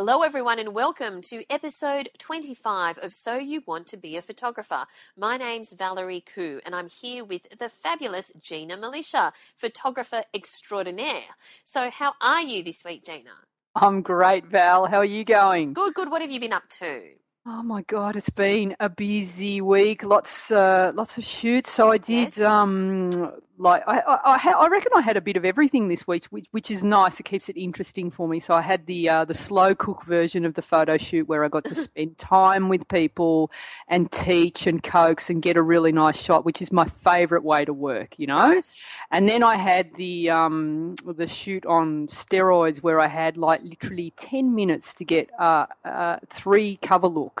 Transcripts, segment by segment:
Hello, everyone, and welcome to episode 25 of So You Want to Be a Photographer. My name's Valerie Khoo, and I'm here with the fabulous Gina Milicia, photographer extraordinaire. So, how are you this week, Gina? I'm great, Val. How are you going? Good, good. What have you been up to? Oh my god, it's been a busy week. Lots, uh, lots of shoots. So I did, Yes. um, like I, I, I, ha- I reckon I had a bit of everything this week, which, which is nice. It keeps it interesting for me. So I had the uh, the slow cook version of the photo shoot where I got to spend time with people and teach and coax and get a really nice shot, which is my favourite way to work. You know. Right. And then I had the um, the shoot on steroids where I had like literally ten minutes to get uh, uh, three cover looks.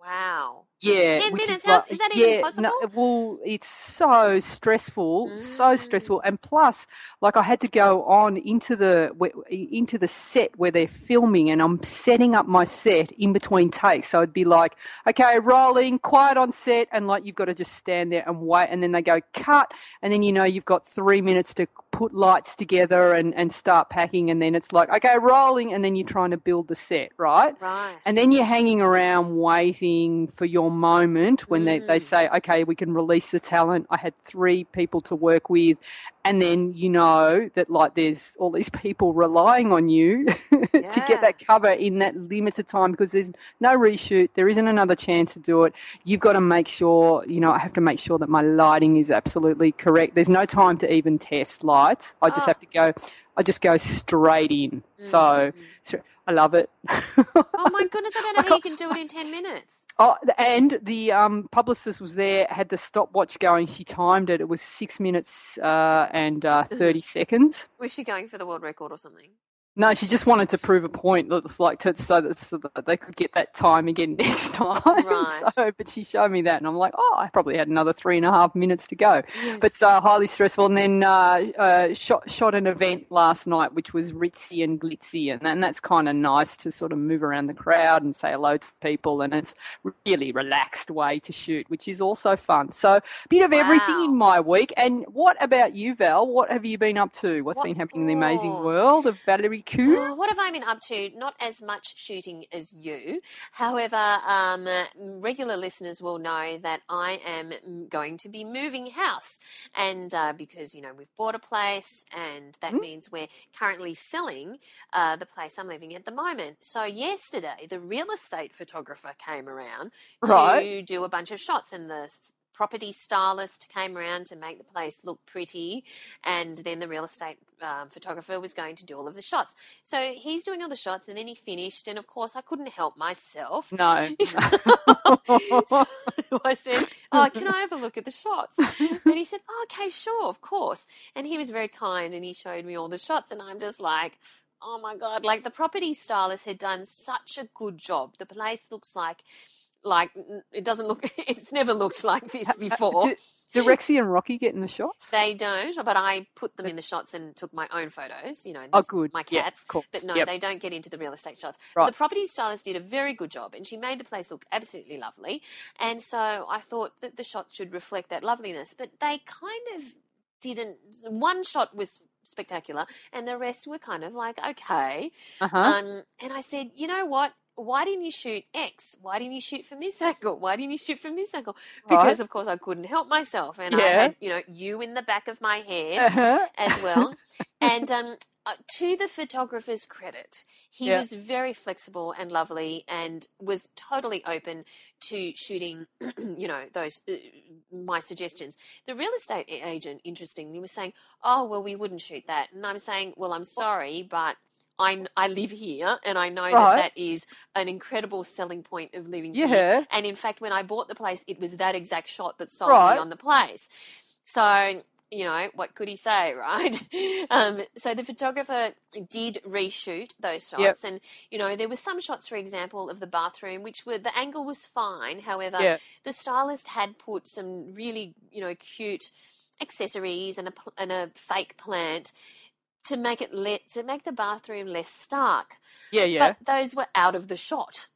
Wow. Yeah, 10 minutes? is like- is that even possible? No, well, it's so stressful, so stressful, Mm. and plus, like I had to go on into the into the set where they're filming, and I'm setting up my set in between takes. So I'd be like, okay, rolling, quiet on set, and like you've got to just stand there and wait, and then they go cut, and then you know you've got three minutes to put lights together and and start packing, and then it's like, okay, rolling, and then you're trying to build the set, right? Right. And then you're hanging around waiting for your moment when they, they Mm. say, okay, we can release the talent. I had three people to work with. And then you know that like there's all these people relying on you to get that cover in that limited time because there's no reshoot. There isn't another chance to do it. You've got to make sure, you know, I have to make sure that my lighting is absolutely correct. There's no time to even test lights. I just Oh. have to go, I just go straight in. So, Mm. so I love it. oh my goodness, I don't know I how you can do it in 10 minutes. Oh, and the um, publicist was there, had the stopwatch going. She timed it. It was six minutes uh, and uh, 30 seconds. Was she going for the world record or something? No, she just wanted to prove a point, like to, so, that, so that they could get that time again next time. Right. So, but she showed me that, and I'm like, oh, I probably had another three and a half minutes to go. Yes. But uh, highly stressful. And then uh, uh, shot shot an event last night, which was ritzy and glitzy, and, and that's kind of nice to sort of move around the crowd and say hello to people, and it's really relaxed way to shoot, which is also fun. So a bit of everything in my week. And what about you, Val? What have you been up to? What's What- been happening in the amazing world of Valerie Oh, what have I been up to? Not as much shooting as you. However, um, regular listeners will know that I am going to be moving house. And uh, because, you know, we've bought a place and that Mm. means we're currently selling uh, the place I'm living at the moment. So, yesterday, the real estate photographer came around to do a bunch of shots and the property stylist came around to make the place look pretty and then the real estate um, photographer was going to do all of the shots so he's doing all the shots and then he finished and of course i couldn't help myself No. so I said, "Oh, can I have a look at the shots?" And he said, oh, "Okay, sure, of course." And he was very kind, and he showed me all the shots, and I'm just like, "Oh my god!" Like the property stylist had done such a good job. The place looks like, like it doesn't look. It's never looked like this before. do, do Rexy and Rocky get in the shots? They don't, but I put them in the shots and took my own photos. You know, Oh, good. my cats. of course. But no, Yep. they don't get into the real estate shots. Right. the property stylist did a very good job, and she made the place look absolutely lovely. And so I thought that the shots should reflect that loveliness, but they kind of didn't. One shot was spectacular, and the rest were kind of like okay. Uh-huh. Um, and I said, you know what? Why didn't you shoot X? Why didn't you shoot from this angle? Why didn't you shoot from this angle? Because Right. of course I couldn't help myself, and I had you know you in the back of my head Uh-huh. as well. and um, uh, to the photographer's credit, he Yeah. was very flexible and lovely, and was totally open to shooting. you know, those uh, my suggestions. The real estate agent, interestingly, was saying, "Oh, well, we wouldn't shoot that," and I'm saying, "Well, I'm sorry, but." I, I live here and I know Right. that that is an incredible selling point of living here. Yeah. And in fact, when I bought the place, it was that exact shot that sold Right. me on the place. So, you know, what could he say, right? um, so the photographer did reshoot those shots. Yep. And, you know, there were some shots, for example, of the bathroom, which were, the angle was fine. However, Yeah. the stylist had put some really, you know, cute accessories and a, and a fake plant to make it le- to make the bathroom less stark Yeah, yeah. but those were out of the shot.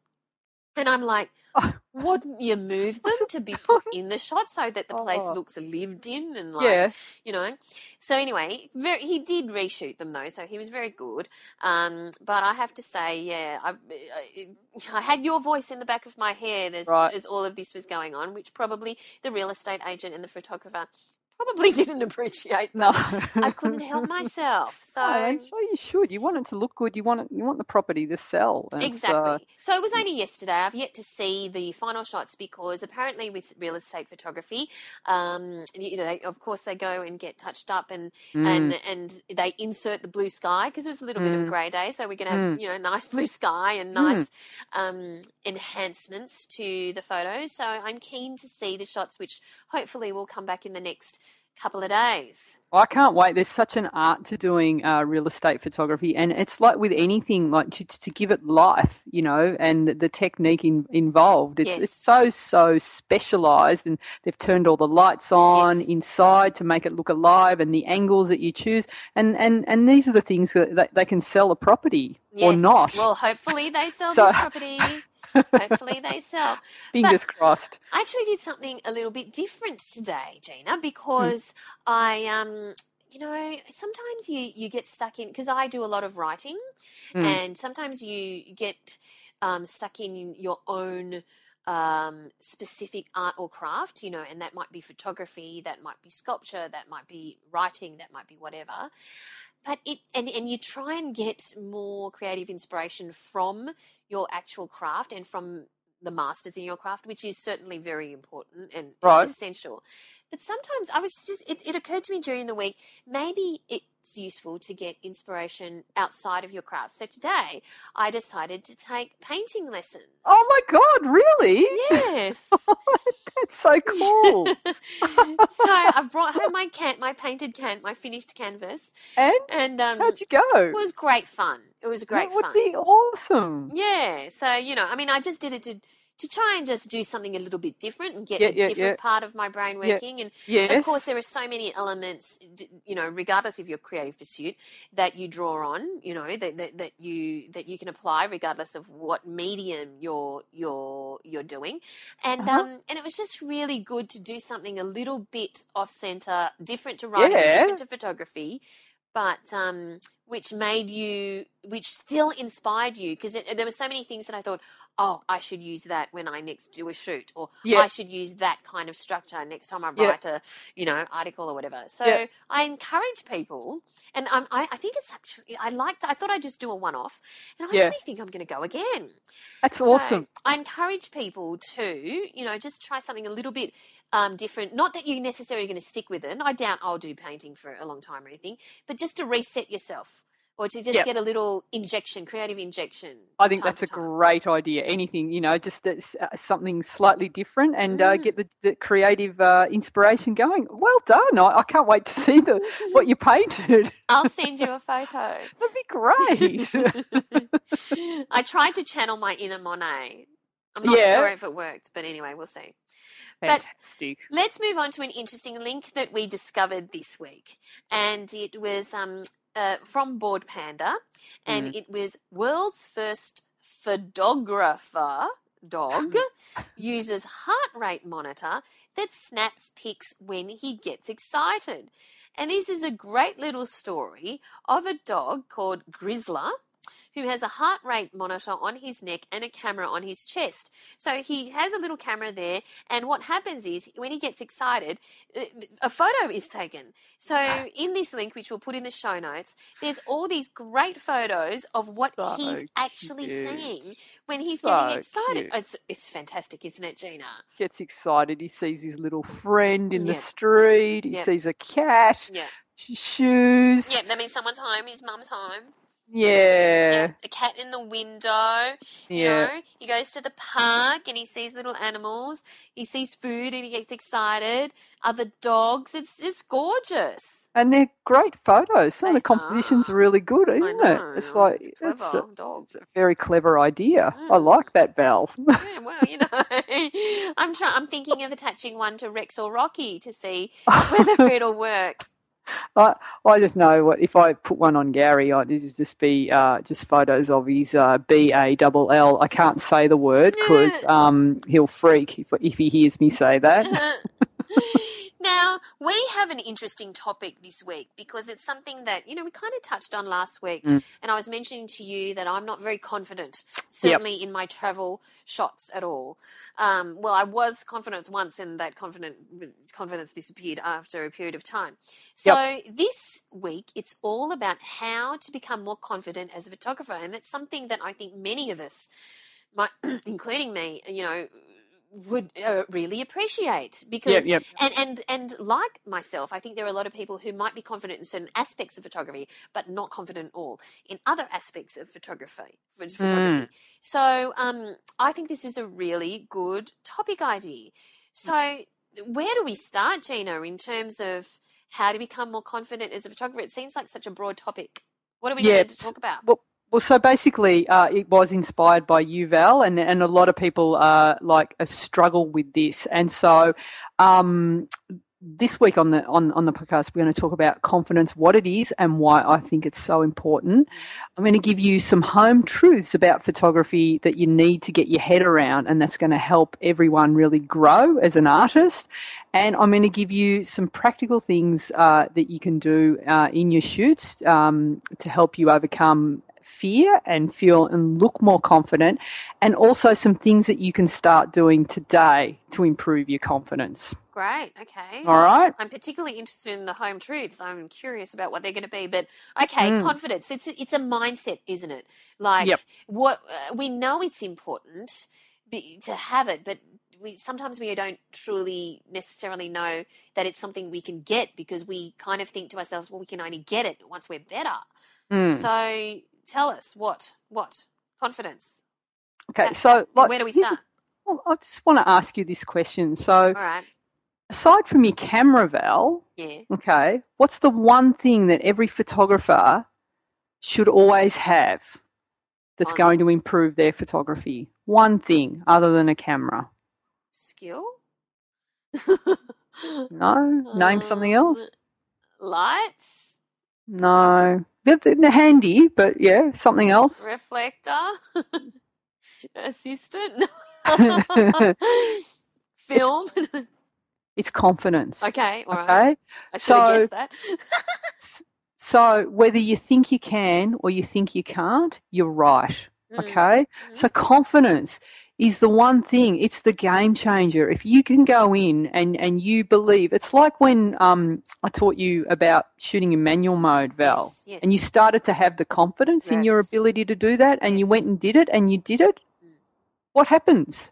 And I'm like, Oh. wouldn't you move them to be put in the shot so that the place Oh. looks lived in and like, yeah. you know? So anyway, very, he did reshoot them though, so he was very good. Um, but I have to say, yeah, I, I, I had your voice in the back of my head as, Right. as all of this was going on, which probably the real estate agent and the photographer probably didn't appreciate. No. I couldn't help myself. So No, and so you should. You want it to look good. You want it. You want the property to sell. and Exactly. uh, so it was only yesterday. I've yet to see the final shots because apparently with real estate photography, um, you know, they, of course they go and get touched up and mm, and and they insert the blue sky because it was a little bit of a Mm. grey day, so we're going to have Mm. you know nice blue sky and nice um, enhancements to the photos. So I'm keen to see the shots, which hopefully will come back in the next couple of days. I can't wait. There's such an art to doing uh, real estate photography, and it's like with anything, like to, to give it life, you know, and the technique in, involved. It's Yes. it's so so specialized, and they've turned all the lights on Yes. inside to make it look alive, and the angles that you choose, and and and these are the things that, that they can sell a property or not. Well, hopefully they sell So- this property. hopefully they sell. Fingers crossed. I actually did something a little bit different today, Gina, because I um you know, sometimes you you get stuck in because I do a lot of writing Mm. and sometimes you get um, stuck in your own um, specific art or craft, you know, and that might be photography, that might be sculpture, that might be writing, that might be whatever. But it and, and you try and get more creative inspiration from your actual craft and from the masters in your craft, which is certainly very important and Right. essential. But sometimes I was just, it, it occurred to me during the week, maybe it's useful to get inspiration outside of your craft. So today I decided to take painting lessons. Oh my God! Really? Yes. So cool. so I've brought home my can, my painted can, my finished canvas, and and um, how'd you go? it was great fun. It was great that would be awesome. Yeah. So, you know, I mean, I just did it to to try and just do something a little bit different and get Yeah, a yeah, different yeah. part of my brain working. And Yes. of course, there are so many elements, you know, regardless of your creative pursuit, that you draw on. You know, that, that, that you that you can apply regardless of what medium you're you're you're doing. And Uh-huh. um, and it was just really good to do something a little bit off center, different to writing, different to photography but um, which made you, which still inspired you, because there were so many things that I thought, oh, I should use that when I next do a shoot, or Yeah. I should use that kind of structure next time I Yeah. write a, you know, article or whatever. So Yeah. I encourage people, and um, I, I think it's actually, I liked, I thought I'd just do a one-off, and I actually think I'm going to go again. That's So awesome. I encourage people to, you know, just try something a little bit um, different. Not that you're necessarily going to stick with it. I doubt I'll do painting for a long time or anything, but just to reset yourself or to just Yep. get a little injection, creative injection. I think that's a time. great idea. Anything, you know, just uh, something slightly different and uh, Mm. get the, the creative uh, inspiration going. Well done. I, I can't wait to see the what you painted. I'll send you a photo. That'd be great. I tried to channel my inner Monet. I'm not Yeah. sure if it worked, but anyway, we'll see. But- Let's move on to an interesting link that we discovered this week. And it was um, uh, from Bored Panda, and it was world's first photographer dog uses heart rate monitor that snaps pics when he gets excited. And this is a great little story of a dog called Grizzler. Who has a heart rate monitor on his neck and a camera on his chest. So he has a little camera there, and what happens is when he gets excited, uh, a photo is taken. So in this link, which we'll put in the show notes, there's all these great photos of what So he's actually cute. seeing when he's So getting excited. cute. It's it's fantastic, isn't it, Gina? Gets excited. He sees his little friend in the street. He Yeah. sees a cat, Yeah. shoes. Yeah, that means someone's home, his mum's home. Yeah. A cat in the window. You know, he goes to the park and he sees little animals. He sees food and he gets excited. Other dogs. It's it's gorgeous. And they're great photos. Some of the compositions are. are really good, isn't it? It's like it's it's a, it's a very clever idea. I Mm. like that, Val. Yeah, well, you know, I'm trying. I'm thinking of attaching one to Rex or Rocky to see whether it'll work. I I just know what if I put one on Gary, I it'd just be uh, just photos of his uh, B A double L. I can't say the word because um, he'll freak if if he hears me say that. now, we have an interesting topic this week because it's something that, you know, we kind of touched on last week. Mm. And I was mentioning to you that I'm not very confident, certainly in my travel shots at all. Um, well, I was confident once and that confident, confidence disappeared after a period of time. So this week, it's all about how to become more confident as a photographer. And it's something that I think many of us, might, including me, you know, would uh, really appreciate because Yep, yep. and and and like myself, I think there are a lot of people who might be confident in certain aspects of photography, but not confident at all in other aspects of photography. Photography. So um, I think this is a really good topic idea. So where do we start, Gina, in terms of how to become more confident as a photographer? It seems like such a broad topic. What do we Yeah, need to talk about? Well, well, so basically, uh, it was inspired by Yuval, and and a lot of people uh, like uh, struggle with this, and so. Um, this week on the on, on the podcast, we're going to talk about confidence, what it is, and why I think it's so important. I'm going to give you some home truths about photography that you need to get your head around, and that's going to help everyone really grow as an artist. And I'm going to give you some practical things uh, that you can do uh, in your shoots um, to help you overcome fear and feel and look more confident, and also some things that you can start doing today to improve your confidence. Great. Okay. All right. I'm particularly interested in the home truths. I'm curious about what they're going to be. But okay, Mm. confidence. It's a, it's a mindset, isn't it? Like Yep. what uh, we know it's important to have it, but we sometimes we don't truly necessarily know that it's something we can get because we kind of think to ourselves, well, we can only get it once we're better. Mm. So tell us what what confidence. Okay, so like, Where do we start? well, I just want to ask you this question. So, All right. aside from your camera, Val, Yeah. okay, what's the one thing that every photographer should always have that's going to improve their photography? One thing other than a camera. Skill. No, name something else. Um, Lights, No, they're, they're handy, but yeah, something else. reflector, assistant, film. it's confidence. okay, all right. Okay. I should so- guessed that. So whether you think you can or you think you can't, you're right. Mm, Okay. So confidence is the one thing. It's the game changer. If you can go in and, and you believe, it's like when um, I taught you about shooting in manual mode, Val, Yes, yes. and you started to have the confidence in your ability to do that, and you went and did it, and you did it. Mm. What happens?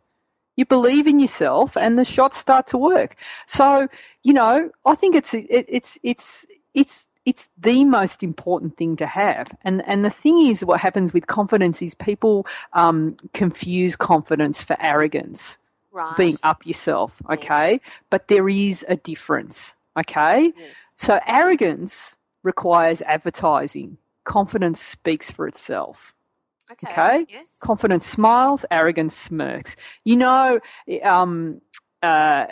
You believe in yourself, and the shots start to work. So you know, I think it's it, it's it's it's it's the most important thing to have. And and the thing is, what happens with confidence is people um, confuse confidence for arrogance, right. being up yourself. Okay, Yes. but there is a difference. Okay, Yes. so arrogance requires advertising. Confidence speaks for itself. Okay. Okay. Yes. Confidence smiles, arrogance smirks. You know, um, uh,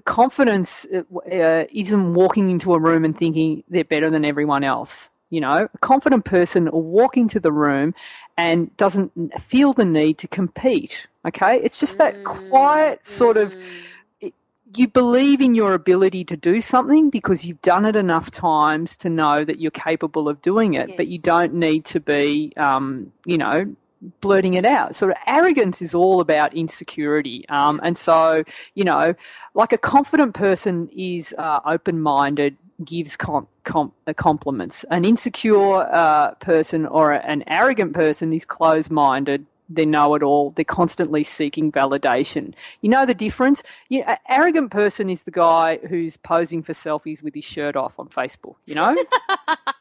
confidence uh, uh, isn't walking into a room and thinking they're better than everyone else. You know, a confident person will walk into the room and doesn't feel the need to compete. Okay, it's just that quiet sort of Mm, you believe in your ability to do something because you've done it enough times to know that you're capable of doing it, Yes. but you don't need to be, um, you know, blurting it out. Sort of arrogance is all about insecurity. Um, and so, you know, like a confident person is uh, open minded, gives com- com- uh, compliments. An insecure uh, person or a- an arrogant person is closed minded. They know it all. They're constantly seeking validation. You know the difference? You an arrogant person is the guy who's posing for selfies with his shirt off on Facebook, you know?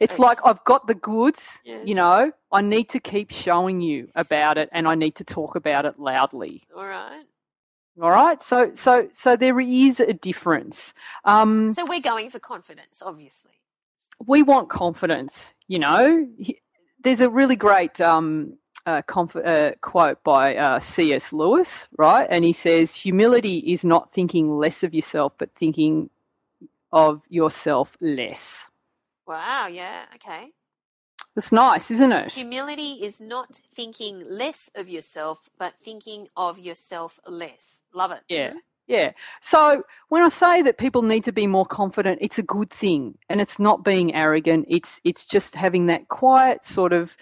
It's Okay. like I've got the goods, Yes. you know, I need to keep showing you about it and I need to talk about it loudly. All right. All right? So so so there is a difference. Um So we're going for confidence, obviously. we want confidence, you know. There's a really great um, uh, conf- uh, quote by uh, C.S. Lewis, right? And he says, Humility is not thinking less of yourself, but thinking of yourself less. Wow. Yeah. Okay. It's nice, isn't it? Humility is not thinking less of yourself, but thinking of yourself less. Love it. Yeah. Yeah. So when I say that people need to be more confident, it's a good thing, and it's not being arrogant. It's it's just having that quiet sort of,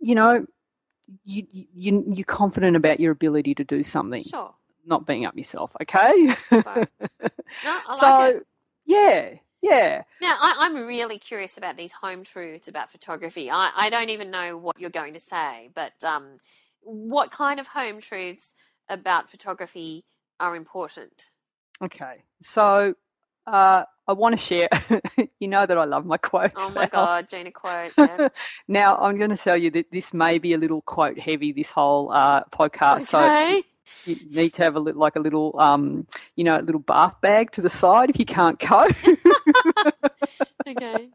you know, you you you're confident about your ability to do something, Sure. not being up yourself. Okay. Right. No, I so like yeah, yeah. Now, I, I'm really curious about these home truths about photography. I, I don't even know what you're going to say, but um, what kind of home truths about photography are important? Okay. So uh, I want to share. you know that I love my quotes. Oh my Val. God, Gina quote. Yeah. now I'm going to tell you that this may be a little quote heavy. This whole uh, podcast. So Okay. You need to have a little, like a little, um, you know, a little bath bag to the side if you can't cope. okay.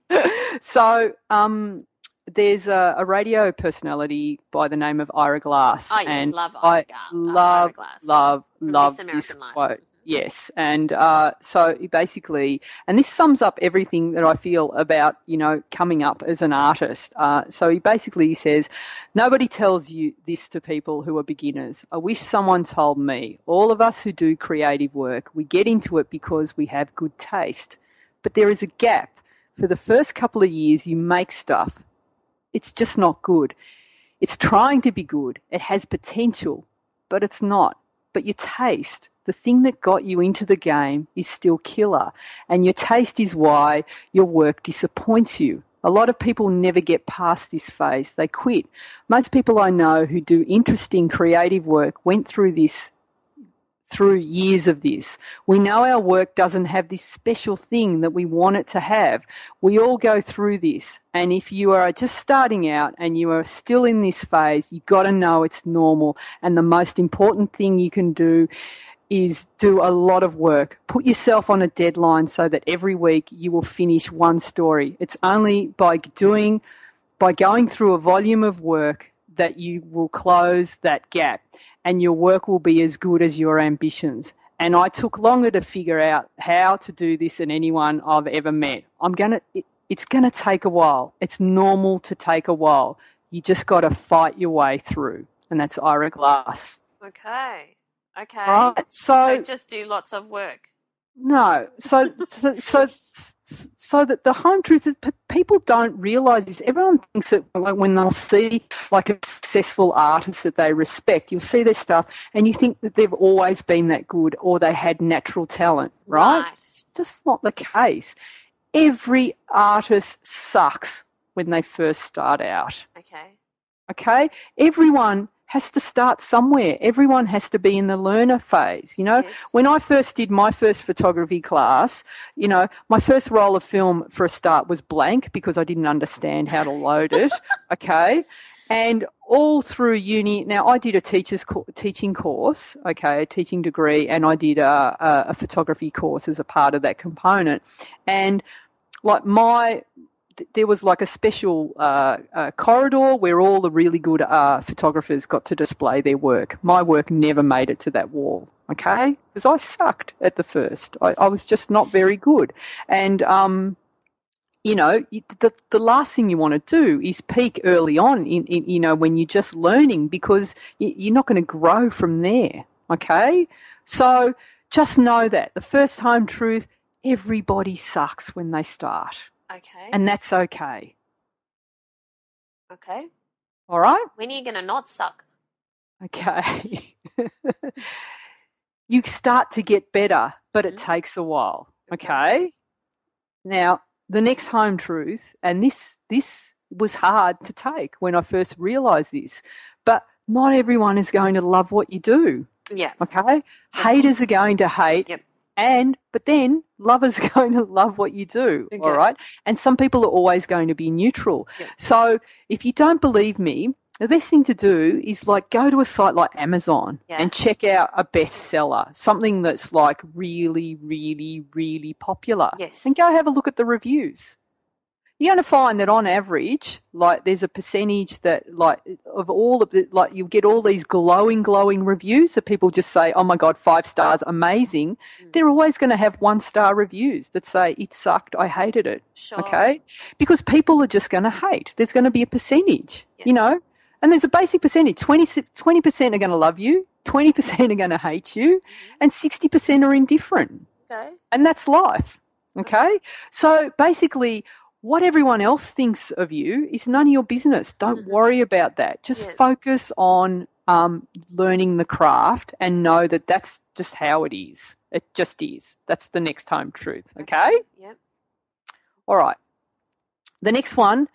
so, um, there's a, a radio personality by the name of Ira Glass, Oh, yes, and love Ira uh, love, Ira Glass. love, love This this American Life. quote. Yes, and uh, so basically, and this sums up everything that I feel about you know coming up as an artist. Uh, so he basically says, nobody tells you this to people who are beginners. I wish someone told me. All of us who do creative work, we get into it because we have good taste, but there is a gap. For the first couple of years, you make stuff. It's just not good. It's trying to be good. It has potential, but it's not. But your taste, the thing that got you into the game, is still killer. And your taste is why your work disappoints you. A lot of people never get past this phase. They quit. Most people I know who do interesting creative work went through this through years of this. We know our work doesn't have this special thing that we want it to have. We all go through this. And if you are just starting out and you are still in this phase, you've got to know it's normal. And the most important thing you can do is do a lot of work. Put yourself on a deadline so that every week you will finish one story. It's only by doing, by going through a volume of work that you will close that gap and your work will be as good as your ambitions. And I took longer to figure out how to do this than anyone I've ever met. I'm gonna, it, it's gonna take a while. It's normal to take a while. You just got to fight your way through, and that's Ira Glass. Okay. Okay. Right, So so just do lots of work. no, so so so so that the home truth is people don't realize this. Everyone thinks that like when they'll see like a successful artist that they respect, you'll see their stuff and you think that they've always been that good or they had natural talent, right? Right. It's just not the case. Every artist sucks when they first start out. Okay. Okay? Everyone has to start somewhere. Everyone has to be in the learner phase. You know, Yes. when I first did my first photography class, you know, my first roll of film for a start was blank because I didn't understand how to load it. okay. And all through uni, now I did a teacher's co- teaching course, okay, a teaching degree, and I did a, a, a photography course as a part of that component. And like my there was like a special uh, uh, corridor where all the really good uh, photographers got to display their work. My work never made it to that wall, okay? Because I sucked at the first. I, I was just not very good. And, um, you know, the, the last thing you want to do is peak early on, in, in you know, when you're just learning because you, you're not going to grow from there, okay? So just know that the first home truth everybody sucks when they start, Okay. and that's okay. okay. All right? When are you going to not suck? Okay. you start to get better, but it Mhm. takes a while. Okay. Now, the next home truth, and this this was hard to take when I first realized this, but not everyone is going to love what you do. Yeah. Okay. Haters are going to hate. Yep. And but then lovers are going to love what you do. Okay. All right. And some people are always going to be neutral. Yep. So if you don't believe me, the best thing to do is like go to a site like Amazon Yeah. and check out a bestseller, something that's like really, really, really popular. Yes. And go have a look at the reviews. You're going to find that on average, like there's a percentage that, like, of all of the, like, you'll get all these glowing, glowing reviews that people just say, oh my God, five stars, amazing. Mm. They're always going to have one star reviews that say, it sucked, I hated it. Sure. Okay? Because people are just going to hate. There's going to be a percentage, you know? And there's a basic percentage 20, 20% are going to love you, 20% are going to hate you, and 60% are indifferent. Okay. And that's life. Okay? So basically, what everyone else thinks of you is none of your business. Don't Mhm. worry about that. Just focus on um, learning the craft and know that that's just how it is. It just is. That's the next home truth. Okay? Yep. All right. The next one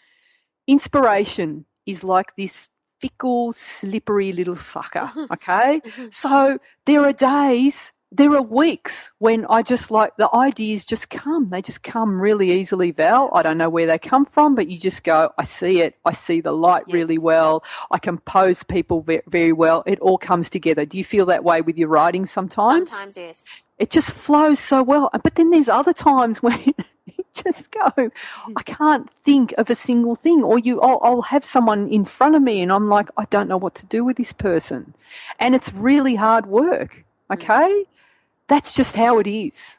inspiration is like this fickle, slippery little sucker. Okay? So there are days, there are weeks when I just like the ideas just come. They just come really easily, Val. I don't know where they come from, but you just go, I see it. I see the light really well. I compose people very well. It all comes together. Do you feel that way with your writing sometimes? Sometimes, yes. it just flows so well. But then there's other times when you just go, mm-hmm. I can't think of a single thing. Or you, I'll, I'll have someone in front of me, and I'm like, I don't know what to do with this person, and it's really hard work. Mm. Okay, that's just how it is.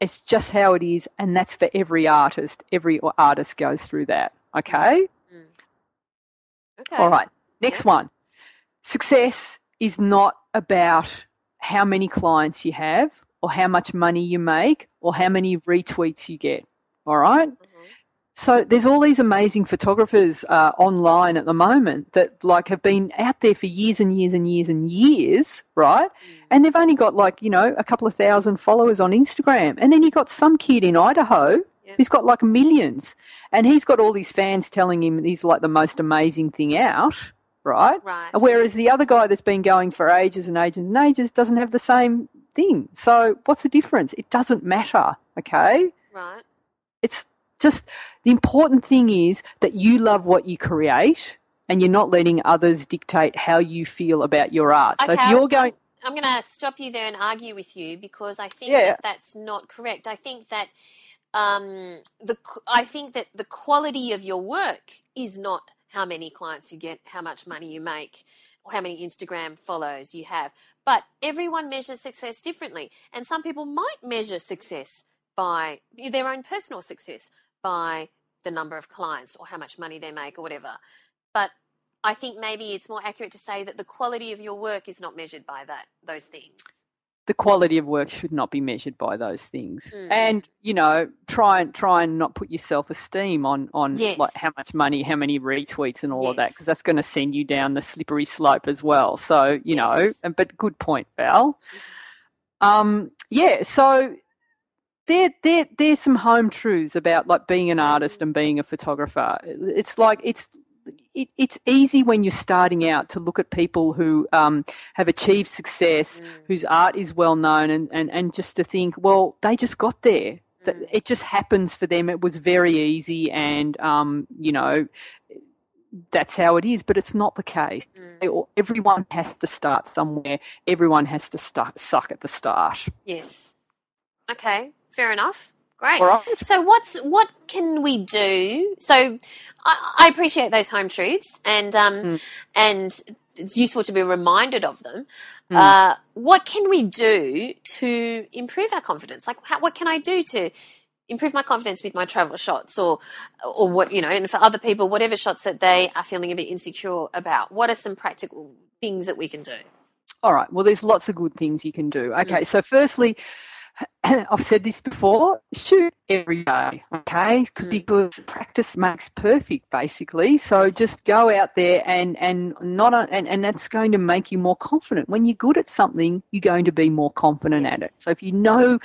It's just how it is, and that's for every artist. Every artist goes through that. Okay. Okay. All right. Next Yeah. one. Success is not about how many clients you have or how much money you make or how many retweets you get. All right. Mhm. So there's all these amazing photographers uh, online at the moment that like have been out there for years and years and years and years, right? And they've only got like you know a couple of thousand followers on Instagram, and then you got some kid in Idaho Yeah. who's got like millions, and he's got all these fans telling him he's like the most amazing thing out, right? Right. Whereas the other guy that's been going for ages and ages and ages doesn't have the same thing. So what's the difference? It doesn't matter, okay? Right. It's just the important thing is that you love what you create and you're not letting others dictate how you feel about your art. So if you're going, I'm going to stop you there and argue with you because I think Yeah. that that's not correct. I think that um, the I think that the quality of your work is not how many clients you get, how much money you make, or how many Instagram follows you have. But everyone measures success differently, and some people might measure success by their own personal success by the number of clients or how much money they make or whatever. But I think maybe it's more accurate to say that the quality of your work is not measured by that those things. the quality of work should not be measured by those things. Mm. And, you know, try and try and not put your self esteem on, on Yes. like how much money, how many retweets and all of that, because that's going to send you down the slippery slope as well. So, you know, Yes. and- but good point, Val. Um, yeah, so there, there, there's some home truths about like being an artist and being a photographer. It's like it's it, it's easy when you're starting out to look at people who um, have achieved success, Mm. whose art is well known, and, and, and just to think, well, they just got there. Mm. It just happens for them. It was very easy, and um, you know, that's how it is. But it's not the case. Mm. Everyone has to start somewhere. Everyone has to start suck at the start. Yes. Okay, fair enough. Great. Right. So what's what can we do? So I, I appreciate those home truths, and um, Mm. and it's useful to be reminded of them. Mm. Uh, what can we do to improve our confidence? Like, how, what can I do to improve my confidence with my travel shots, or or what you know? And for other people, whatever shots that they are feeling a bit insecure about, what are some practical things that we can do? All right. Well, there's lots of good things you can do. Okay. So, firstly, I've said this before shoot every day, okay? Mm. Because practice makes perfect, basically. So just go out there and, and not, a, and, and that's going to make you more confident. When you're good at something, you're going to be more confident at it. So if you know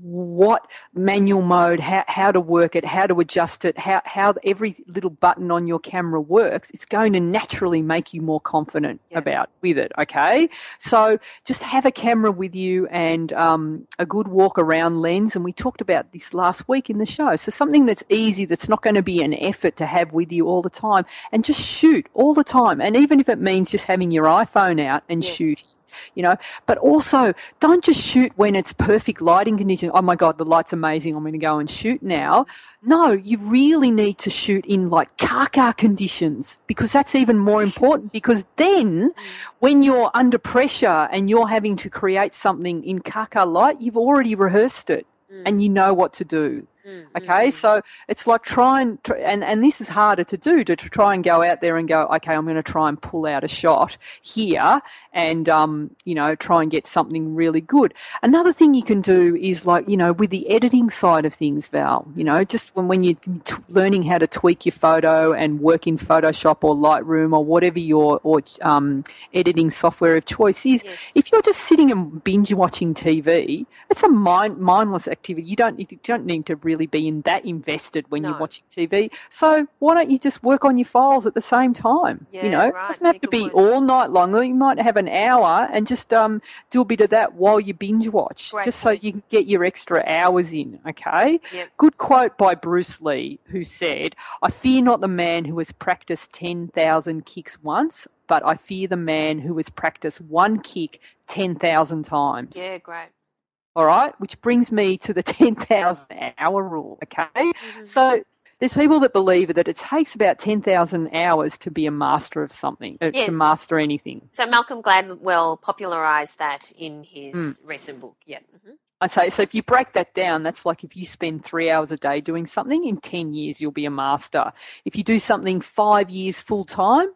what manual mode, how, how to work it, how to adjust it, how, how every little button on your camera works, it's going to naturally make you more confident Yeah. about with it. Okay, so just have a camera with you and um, a good walk around lens, and we talked about this last week in the show. So something that's easy, that's not going to be an effort to have with you all the time, and just shoot all the time. And even if it means just having your iPhone out and Yes. shooting you know. But also don't just shoot when it's perfect lighting conditions oh my god the light's amazing. I'm going to go and shoot now. No you really need to shoot in like car conditions because that's even more important because then when you're under pressure and you're having to create something in car light you've already rehearsed it mm. and you know what to do. Mm, mm Okay, mm. so it's like trying, tr- and and this is harder to do to, to try and go out there and go, okay, I'm going to try and pull out a shot here, and um, you know, try and get something really good. Another thing you can do is like, you know, with the editing side of things, Val, you know, just when when you're t- learning how to tweak your photo and work in Photoshop or Lightroom or whatever your or um, editing software of choice is, Yes. if you're just sitting and binge watching TV, it's a mind mindless activity. You don't you don't need to really be in that invested when you're watching TV. So why don't you just work on your files at the same time? Yeah, you know, it doesn't have to be all night long. You might have an hour and just um do a bit of that while you binge watch, Great just so you can get your extra hours in. Okay. Yep. Good quote by Bruce Lee, who said, "I fear not the man who has practiced ten thousand kicks once." But I fear the man who has practiced one kick 10,000 times. Yeah, great. All right, which brings me to the 10,000 hour rule. Okay, Mhm. so there's people that believe that it takes about 10,000 hours to be a master of something, uh, Yeah. to master anything. So Malcolm Gladwell popularized that in his Mm. recent book. Yeah. hmm I'd say so. If you break that down, that's like if you spend three hours a day doing something, in 10 years, you'll be a master. If you do something five years full time,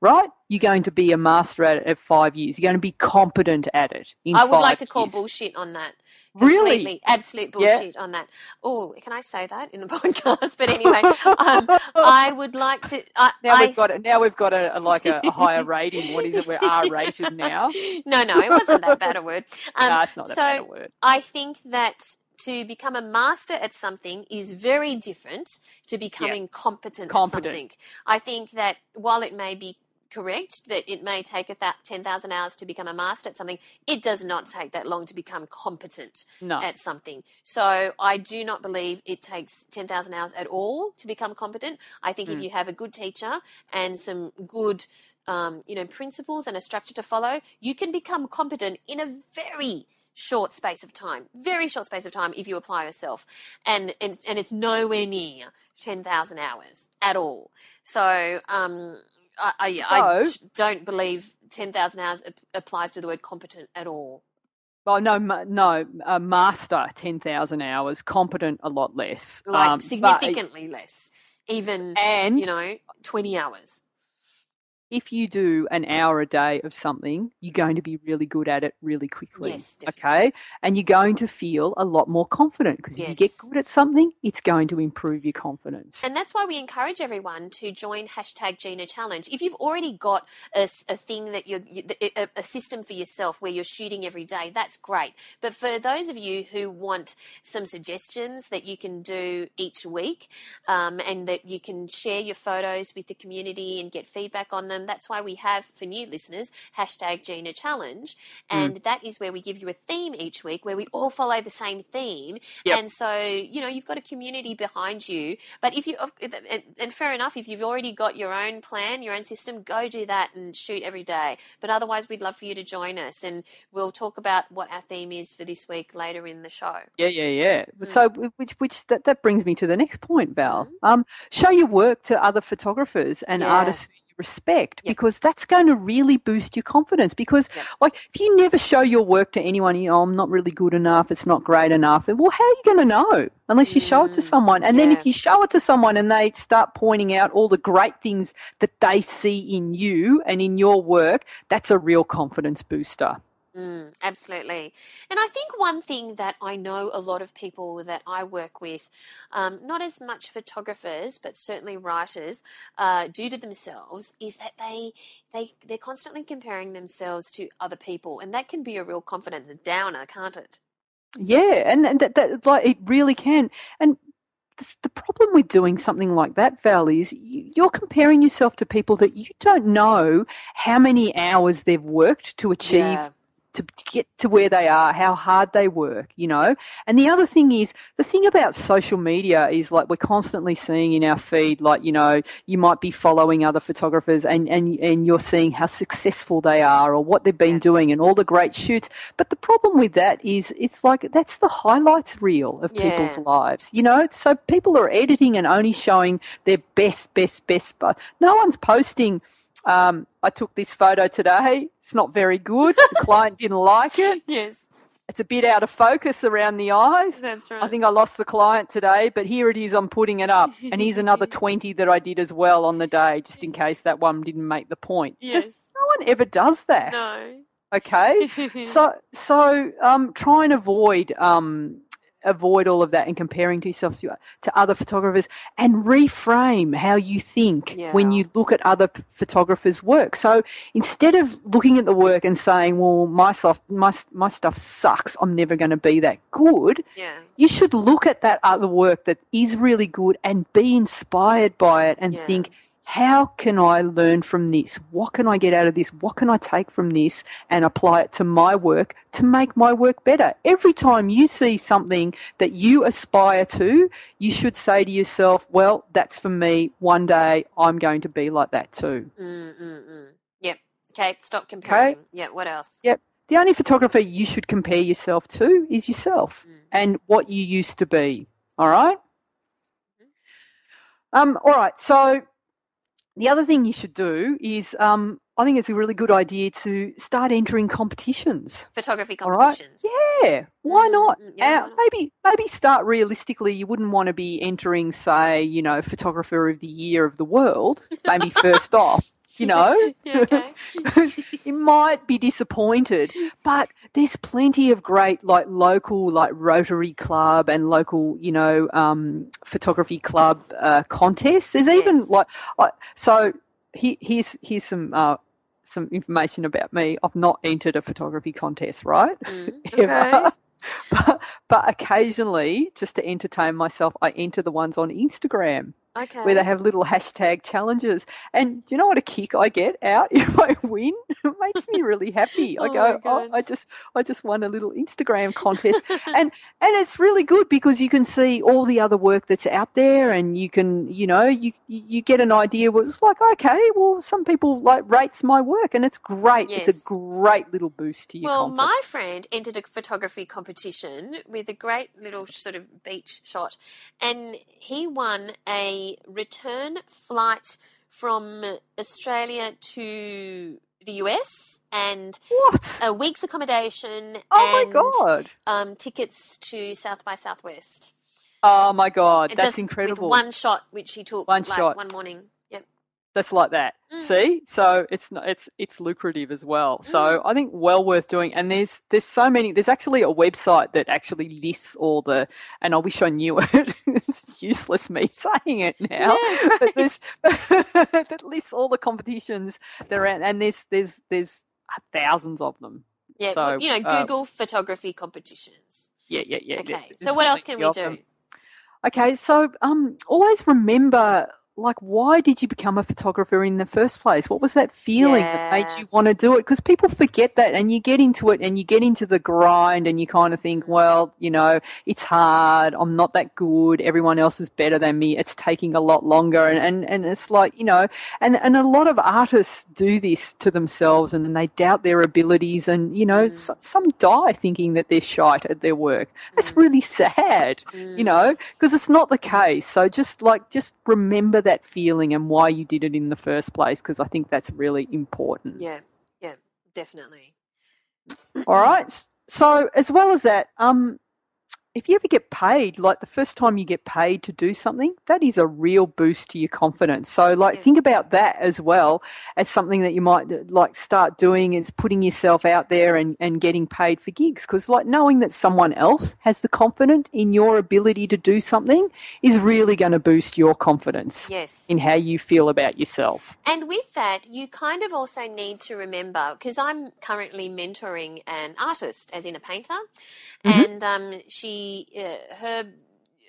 right, you're going to be a master at it at five years. You're going to be competent at it. In I would like to call years. bullshit on that. Really? Completely. Absolute Yeah. bullshit on that. Oh, can I say that in the podcast? But anyway, um, I would like to. I, Now I, we've got it. Now we've got a, a like a, a higher rating. What is it? We're R rated now. no, no, it wasn't that bad a word. Um, no, it's not that so bad a word. I think that to become a master at something is very different to becoming competent, Competent. at something. I think that while it may be correct that it may take a th- 10,000 hours to become a master at something, it does not take that long to become competent No. at something. So I do not believe it takes 10,000 hours at all to become competent. I think if Mm. you have a good teacher and some good um, you know principles and a structure to follow, you can become competent in a very short space of time. Very short space of time if you apply yourself. And and, and it's nowhere near 10,000 hours at all. So um I, I, I don't believe 10,000 hours applies to the word competent at all. Well, no, no. A master ten thousand hours, competent a lot less. Like Um, but- significantly less. Even, and you know, 20 hours. If you do an hour a day of something, you're going to be really good at it really quickly. Yes, okay, and you're going to feel a lot more confident because if you get good at something, it's going to improve your confidence. And that's why we encourage everyone to join hashtag Gina Challenge. If you've already got a, a thing that you're, a, a system for yourself where you're shooting every day, that's great. But for those of you who want some suggestions that you can do each week um, and that you can share your photos with the community and get feedback on them, that's why we have, for new listeners, hashtag Gina Challenge. And that is where we give you a theme each week where we all follow the same theme. Yep. And so, you know, you've got a community behind you. But if you, and- fair enough, if you've already got your own plan, your own system, go do that and shoot every day. But otherwise, we'd love for you to join us. And we'll talk about what our theme is for this week later in the show. Yeah, yeah, yeah. Mm. So, which, which that, that brings me to the next point, Val. Mhm. Um, show your work to other photographers and Yeah. artists respect Yep. because that's going to really boost your confidence because Yep. like if you never show your work to anyone you know i'm not really good enough it's not great enough well how are you going to know unless you show it to Mm, someone and then if you show it to someone and they start pointing out all the great things that they see in you and in your work that's a real confidence booster Mm, absolutely. And I think one thing that I know a lot of people that I work with, um, not as much photographers, but certainly writers, uh, do to themselves is that they they they're constantly comparing themselves to other people, and that can be a real confidence downer, can't it? Yeah, and, and that, that like it really can. And the problem with doing something like that, Val, is you, you're comparing yourself to people that you don't know how many hours they've worked to achieve Yeah. To get to where they are, how hard they work, you know. And the other thing is, the thing about social media is like we're constantly seeing in our feed, like you know, you might be following other photographers and and and you're seeing how successful they are or what they've been Yeah. doing and all the great shoots. But the problem with that is, it's like that's the highlights reel of people's lives, you know. So people are editing and only showing their best, best, best. But no one's posting. Um, I took this photo today. It's not very good. The client didn't like it. Yes, It's a bit out of focus around the eyes. that's right. I think I lost the client today, but here it is. I'm putting it up. And here's another 20 that I did as well on the day, just in case that one didn't make the point. Just- yes. no one ever does that. No. Okay. So, so um, try and avoid um, avoid all of that and comparing to yourself to, to other photographers and reframe how you think when you look at other photographers' work. So instead of looking at the work and saying, "Well, my stuff, my my stuff sucks. I'm never going to be that good," yeah. you should look at that other work that is really good and be inspired by it and Yeah. think, how can I learn from this? What can I get out of this? What can I take from this and apply it to my work to make my work better? Every time you see something that you aspire to, you should say to yourself, well, that's for me. One day I'm going to be like that too. Mm, mm, mm. Yep. Okay. Stop comparing. Okay. Yeah. What else? Yep. The only photographer you should compare yourself to is yourself Mm. and what you used to be. All right? Mm-hmm. Um, all right. So the other thing you should do is um, I think it's a really good idea to start entering competitions. Photography All right. competitions. Yeah, why Mm, not? mm, yeah, Uh, why not? maybe maybe start realistically. You wouldn't want to be entering, say, you know, photographer of the year of the world. Maybe first off, you know. yeah, you might be disappointed, but there's plenty of great like local like Rotary Club and local you know um, photography club uh, contests. There's even Yes. like I so he, here's here's some uh, some information about me. I've not entered a photography contest, right? Mm, okay. but, but occasionally, just to entertain myself, I enter the ones on Instagram Okay. where they have little hashtag challenges. And do you know what a kick I get out if I win? It makes me really happy. I Oh go, oh, I just, I just won a little Instagram contest, and and it's really good because you can see all the other work that's out there, and you can, you know, you you get an idea. Well, it's like, okay, well, some people like rates my work, and it's great. It's a great little boost to your Well, my friend entered a photography competition with a great little sort of beach shot, and he won a return flight from Australia to the US and What? a week's accommodation Oh and my god! um, tickets to South by Southwest. Oh my god! And That's incredible. One shot, which he took One like shot. one morning. That's like that. Mm. See, so it's not, it's it's lucrative as well. Mm. So I think well worth doing. And there's there's so many. There's actually a website that actually lists all the. And I wish I knew it. it's useless me saying it now. Yeah, But there's that lists all the competitions there are, and there's there's there's thousands of them. Yeah. So, you know, uh, Google photography competitions. Yeah, yeah, yeah. yeah. Okay. There's So what else can we do? them. Okay, so um, always remember, like, why did you become a photographer in the first place? What was that feeling that made you want to do it? Because people forget that, and you get into it, and you get into the grind, and you kind of think, well, you know, it's hard. I'm not that good. Everyone else is better than me. It's taking a lot longer, and and, and it's like, you know, and and a lot of artists do this to themselves, and then they doubt their abilities, and you know, Mm. s- some die thinking that they're shite at their work. That's Mm. really sad you Mm. know because it's not the case so just like just remember that feeling and why you did it in the first place because I think that's really important. Yeah, yeah, definitely. All right. So as well as that, um, if you ever get paid, like the first time you get paid to do something, that is a real boost to your confidence. So, like, Yeah. think about that as well as something that you might uh, like start doing is putting yourself out there and, and getting paid for gigs. Because, like, knowing that someone else has the confidence in your ability to do something is really going to boost your confidence Yes. in how you feel about yourself. And with that, you kind of also need to remember because I'm currently mentoring an artist, as in a painter, Mhm. and um, she, uh, her,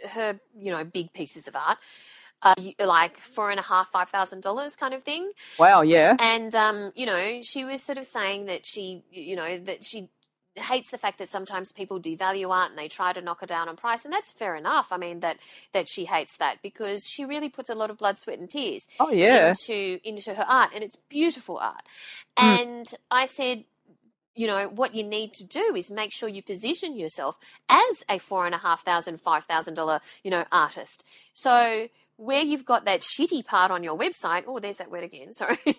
her, you know, big pieces of art, uh, like four and a half, five thousand dollars, kind of thing. Wow, yeah. And um, you know, she was sort of saying that she, you know, that she hates the fact that sometimes people devalue art and they try to knock her down on price, and that's fair enough. I mean that that she hates that because she really puts a lot of blood, sweat, and tears Oh, yeah. into into her art, and it's beautiful art. Mm. And I said, you know, what you need to do is make sure you position yourself as a four and a half thousand, five thousand dollar, you know, artist. So where you've got that shitty part on your website, oh, there's that word again. Sorry.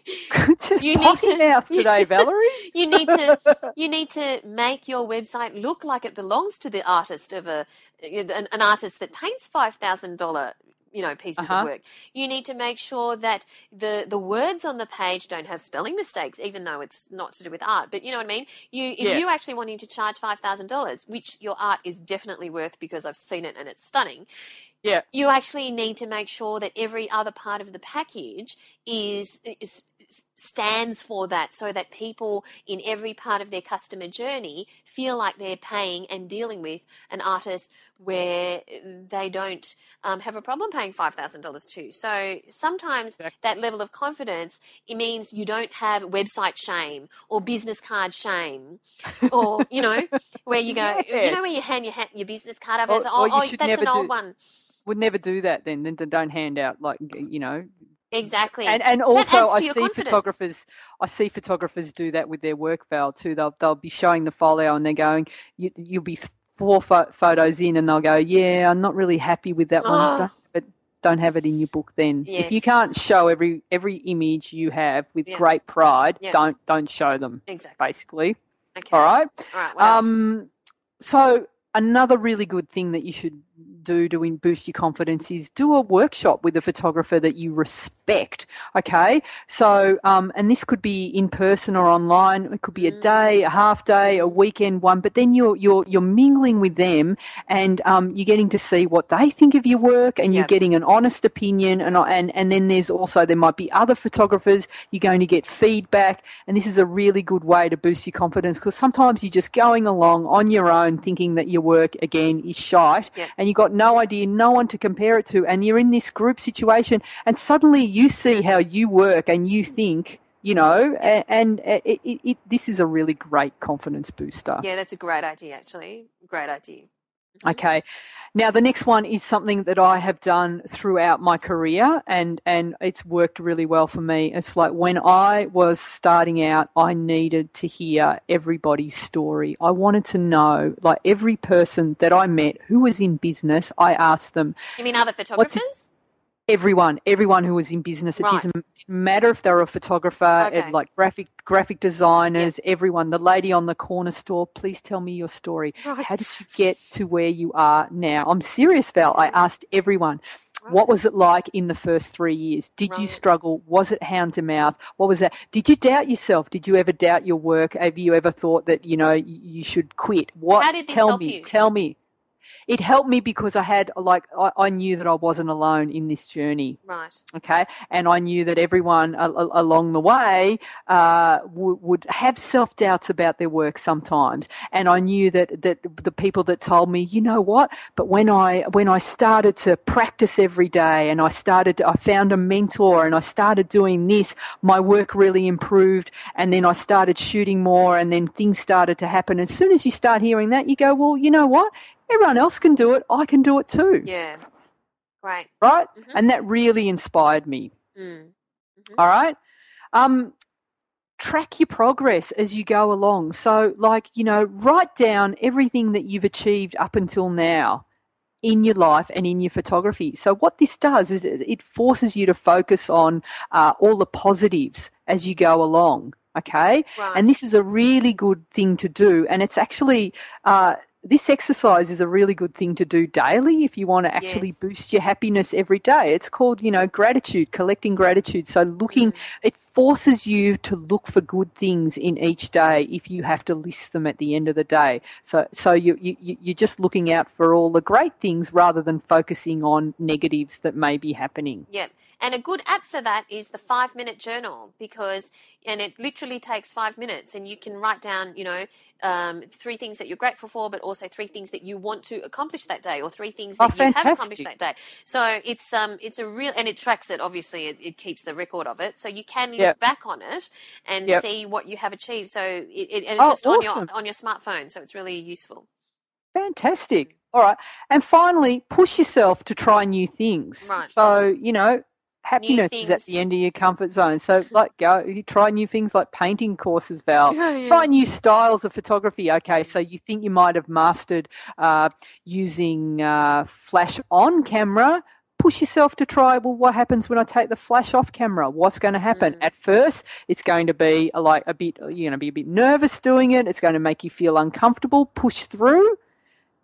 You need to- mouth today, Valerie. you need to you need to make your website look like it belongs to the artist of a an, an artist that paints five thousand dollar you know pieces Uh-huh. of work. You need to make sure that the the words on the page don't have spelling mistakes, even though it's not to do with art. But you know what I mean. You if Yeah. you actually wanting to charge five thousand dollars, which your art is definitely worth because I've seen it and it's stunning Yeah. you actually need to make sure that every other part of the package is, is stands for that so that people in every part of their customer journey feel like they're paying and dealing with an artist where they don't um, have a problem paying $5000 too so sometimes that level of confidence it means you don't have website shame or business card shame or you know where you go you know where you hand your, your business card over Or- and say, oh, oh that's an old do- one Would never do that then. Then don't hand out like you know Exactly. And and also, I see confidence. photographers. I see photographers do that with their work val too. They'll they'll be showing the folio and they're going, you, "You'll be four pho- photos in," and they'll go, "Yeah, I'm not really happy with that Oh. one." Don't, but don't have it in your book then. If you can't show every every image you have with Yeah. great pride, Yeah. don't don't show them. Exactly. Basically, Okay. all right. All right. Um, so another really good thing that you should do to boost your confidence is do a workshop with a photographer that you respect. Okay, so um, and this could be in person or online. It could be a Mm. day, a half day, a weekend one. But then you're you're you're mingling with them, and um, you're getting to see what they think of your work, and you're getting an honest opinion. And and and then there's also there might be other photographers. You're going to get feedback, and this is a really good way to boost your confidence because sometimes you're just going along on your own, thinking that your work again is shite, Yep. and you've got no idea, no one to compare it to, and you're in this group situation, and suddenly you see how you work, and you think. You know, and, and it, it, it, this is a really great confidence booster. yeah, that's a great idea. Actually, great idea. Okay. Now the next one is something that I have done throughout my career and and it's worked really well for me. It's like when I was starting out I needed to hear everybody's story. I wanted to know like every person that I met who was in business, I asked them You mean other photographers? Everyone, everyone who was in business. It Right. doesn't, didn't matter if they were a photographer, Okay. it- like graphic graphic designers, everyone. The lady on the corner store, please tell me your story. Right. How did you get to where you are now? I'm serious, Val. I asked everyone. What was it like in the first three years? Did you struggle? Was it hand to mouth? What was that? Did you doubt yourself? Did you ever doubt your work? Have you ever thought that you know you should quit? What? How did this tell help me. you? Tell me. It helped me because I had like I, I knew that I wasn't alone in this journey. Right. okay? And i knew that everyone a, a- along the way uh, w- would have self-doubts about their work sometimes. And i knew that, that the people that told me you know what? But when i when i started to practice every day and i started i found a mentor and i started doing this my work really improved and then i started shooting more and then things started to happen. As soon as you start hearing that you go well you know what everyone else can do it i can do it too Yeah. Right. right Mhm. and that really inspired me Mm. all right. Um, track your progress as you go along. So, like, you know, write down everything that you've achieved up until now in your life and in your photography. So what this does is it, it forces you to focus on uh, all the positives as you go along. Okay, Right. and this is a really good thing to do, and it's actually. Uh, this exercise is a really good thing to do daily if you want to actually Yes. boost your happiness every day. It's called, you know, gratitude, collecting gratitude. So looking, Mm. it forces you to look for good things in each day if you have to list them at the end of the day. So, so you, you, you- you're just looking out for all the great things rather than focusing on negatives that may be happening. Yep. And a good app for that is the five minute journal because, and it literally takes five minutes and you can write down, you know, um, three things that you're grateful for, but also three things that you want to accomplish that day or three things Oh, that you have accomplished that day. So it's, um, it's a real, and it tracks it, obviously, it, it keeps the record of it. So you can look Yep. back on it and Yep. see what you have achieved. So it, it, and it's Oh, just on your, on your smartphone. So it's really useful. Fantastic. All right. And finally, push yourself to try new things. Right. So, you know, happiness is at the end of your comfort zone. So, like, go, you try new things like painting courses, Val. Try new styles of photography. Okay, so you think you might have mastered uh, using uh, flash on camera. Push yourself to try. Well, what happens when I take the flash off camera? What's going to happen? Mm. At first, it's going to be like a bit. You're going to be a bit nervous doing it. It's going to make you feel uncomfortable. Push through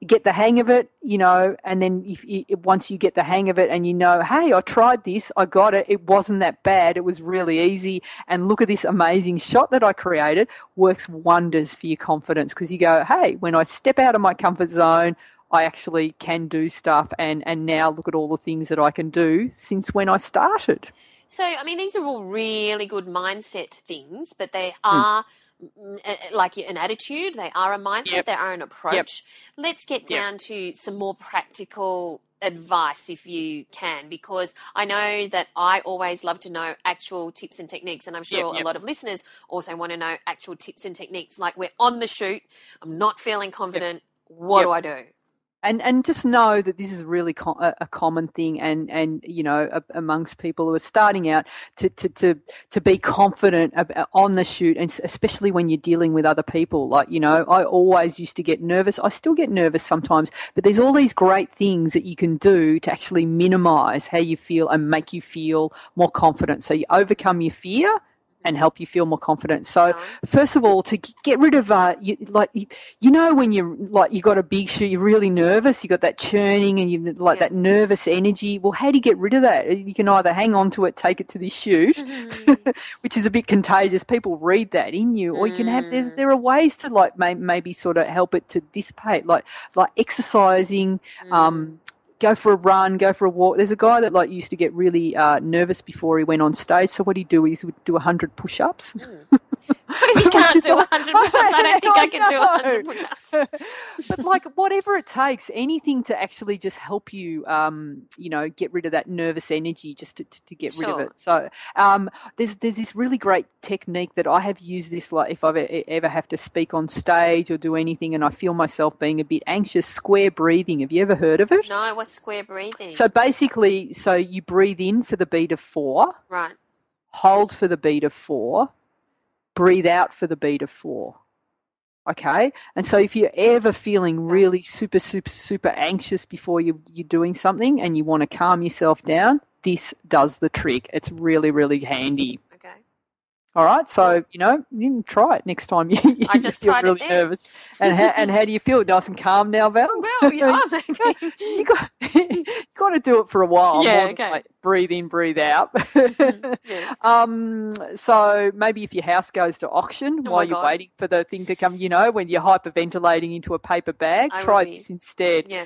get the hang of it, you know, and then if, if once you get the hang of it and you know, hey, I tried this, I got it, it wasn't that bad, it was really easy, and look at this amazing shot that I created, works wonders for your confidence because you go, hey, when I step out of my comfort zone, I actually can do stuff, and and now look at all the things that I can do since when I started. So, I mean, these are all really good mindset things, but they Hmm. are mm, uh, like an attitude, they are a mindset, Yep. they are an approach. Let's get Yep. down to some more practical advice if you can, because I know that I always love to know actual tips and techniques, and I'm sure yep. a lot of listeners also want to know actual tips and techniques. Like, we're on the shoot, I'm not feeling confident. What Yep. do I do? And and just know that this is really a, common thing and and you know a, amongst people who are starting out to to to, to be confident ab- uh, on the shoot and especially when you're dealing with other people. Like you know I always used to get nervous. I still get nervous sometimes but there's all these great things that you can do to actually minimize how you feel and make you feel more confident. So you overcome your fear and help you feel more confident so first of all to get rid of uh you, like you, you know when you're like you got a big shoot you're really nervous you got that churning and you like Yeah. that nervous energy well how do you get rid of that you can either hang on to it take it to the shoot Mm-hmm. which is a bit contagious people read that in you or you can have there's Mm. there are ways to like may, maybe sort of help it to dissipate like like exercising Mm. um go for a run, go for a walk. There's a guy that like used to get really uh, nervous before he went on stage. So what he'd do is he would do hundred push-ups. What if you can't do 100 push ups? I don't think I can do 100 push ups. but like whatever it takes, anything to actually just help you, um, you know, get rid of that nervous energy, just to, to, to get rid of it. So um, there's there's this really great technique that I have used this like if I ever have to speak on stage or do anything, and I feel myself being a bit anxious. Square breathing. Have you ever heard of it? No, what's square breathing? So basically, so you breathe in for the beat of four, right. hold for the beat of four, breathe out for the beat of four. Okay, and so if you're ever feeling really super, super, super anxious before you, you're doing something and you want to calm yourself down, this does the trick. It's really, really handy. All right, so you know, you can try it next time you, you I just feel tried it really nervous. And how, and how do you feel? Nice and calm now, Val? Well, yeah, maybe. you got you got to do it for a while. Yeah, okay. like, breathe in, breathe out. yes. um. So maybe if your house goes to auction Oh while you're God. waiting for the thing to come, you know, when you're hyperventilating into a paper bag, I try this instead. Yeah.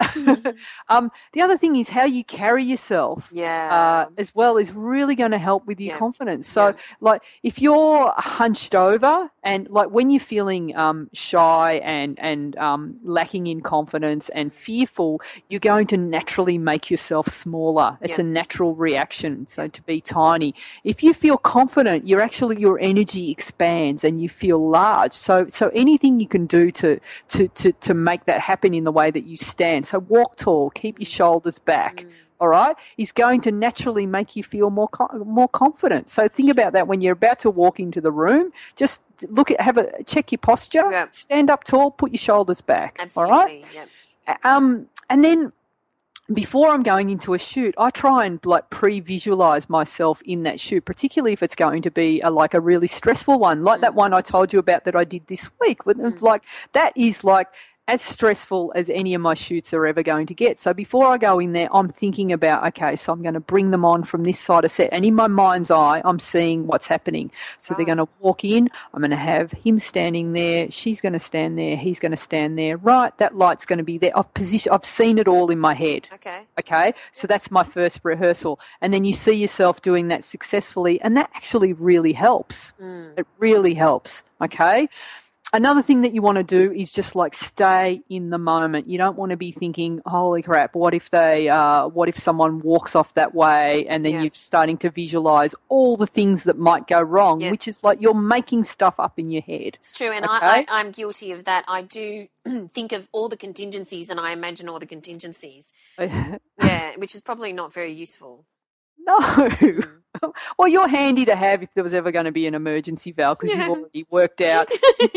Um. The other thing is how you carry yourself. Yeah. Uh, as well is really going to help with your Yeah. confidence. So, Yeah. like, if you're hunched over and like when you're feeling um, shy and and um, lacking in confidence and fearful, you're going to naturally make yourself smaller. It's Yeah. a natural reaction. So to be tiny. If you feel confident, you're actually your energy expands and you feel large. So so anything you can do to to to to make that happen in the way that you stand. So walk tall, keep your shoulders back Mm. all right, is going to naturally make you feel more co- more confident. So think about that when you're about to walk into the room. Just look at have a check your posture. Yeah. Stand up tall, put your shoulders back. All right. Absolutely. Yeah. Um, and then before I'm going into a shoot, I try and like pre-visualize myself in that shoot, particularly if it's going to be a, like a really stressful one, like that one I told you about that I did this week. Like that is like as stressful as any of my shoots are ever going to get. So before I go in there, I'm thinking about, okay, so I'm going to bring them on from this side of set. And in my mind's eye, I'm seeing what's happening. So they're going to walk in. I'm going to have him standing there. She's going to stand there. He's going to stand there. Right. That light's going to be there. I've position, I've seen it all in my head. Okay. Okay. So that's my first rehearsal. And then you see yourself doing that successfully. And that actually really helps. Mm. It really helps. Okay another thing that you want to do is just like stay in the moment. You don't want to be thinking, "Holy crap! What if they? Uh, what if someone walks off that way?" And then Yeah. you're starting to visualize all the things that might go wrong, Yeah. which is like you're making stuff up in your head. It's true, and Okay. I, I, I'm guilty of that. I do think of all the contingencies and I imagine all the contingencies. Yeah, which is probably not very useful. No. well, you're handy to have if there was ever going to be an emergency Val because Yeah. you've already worked out.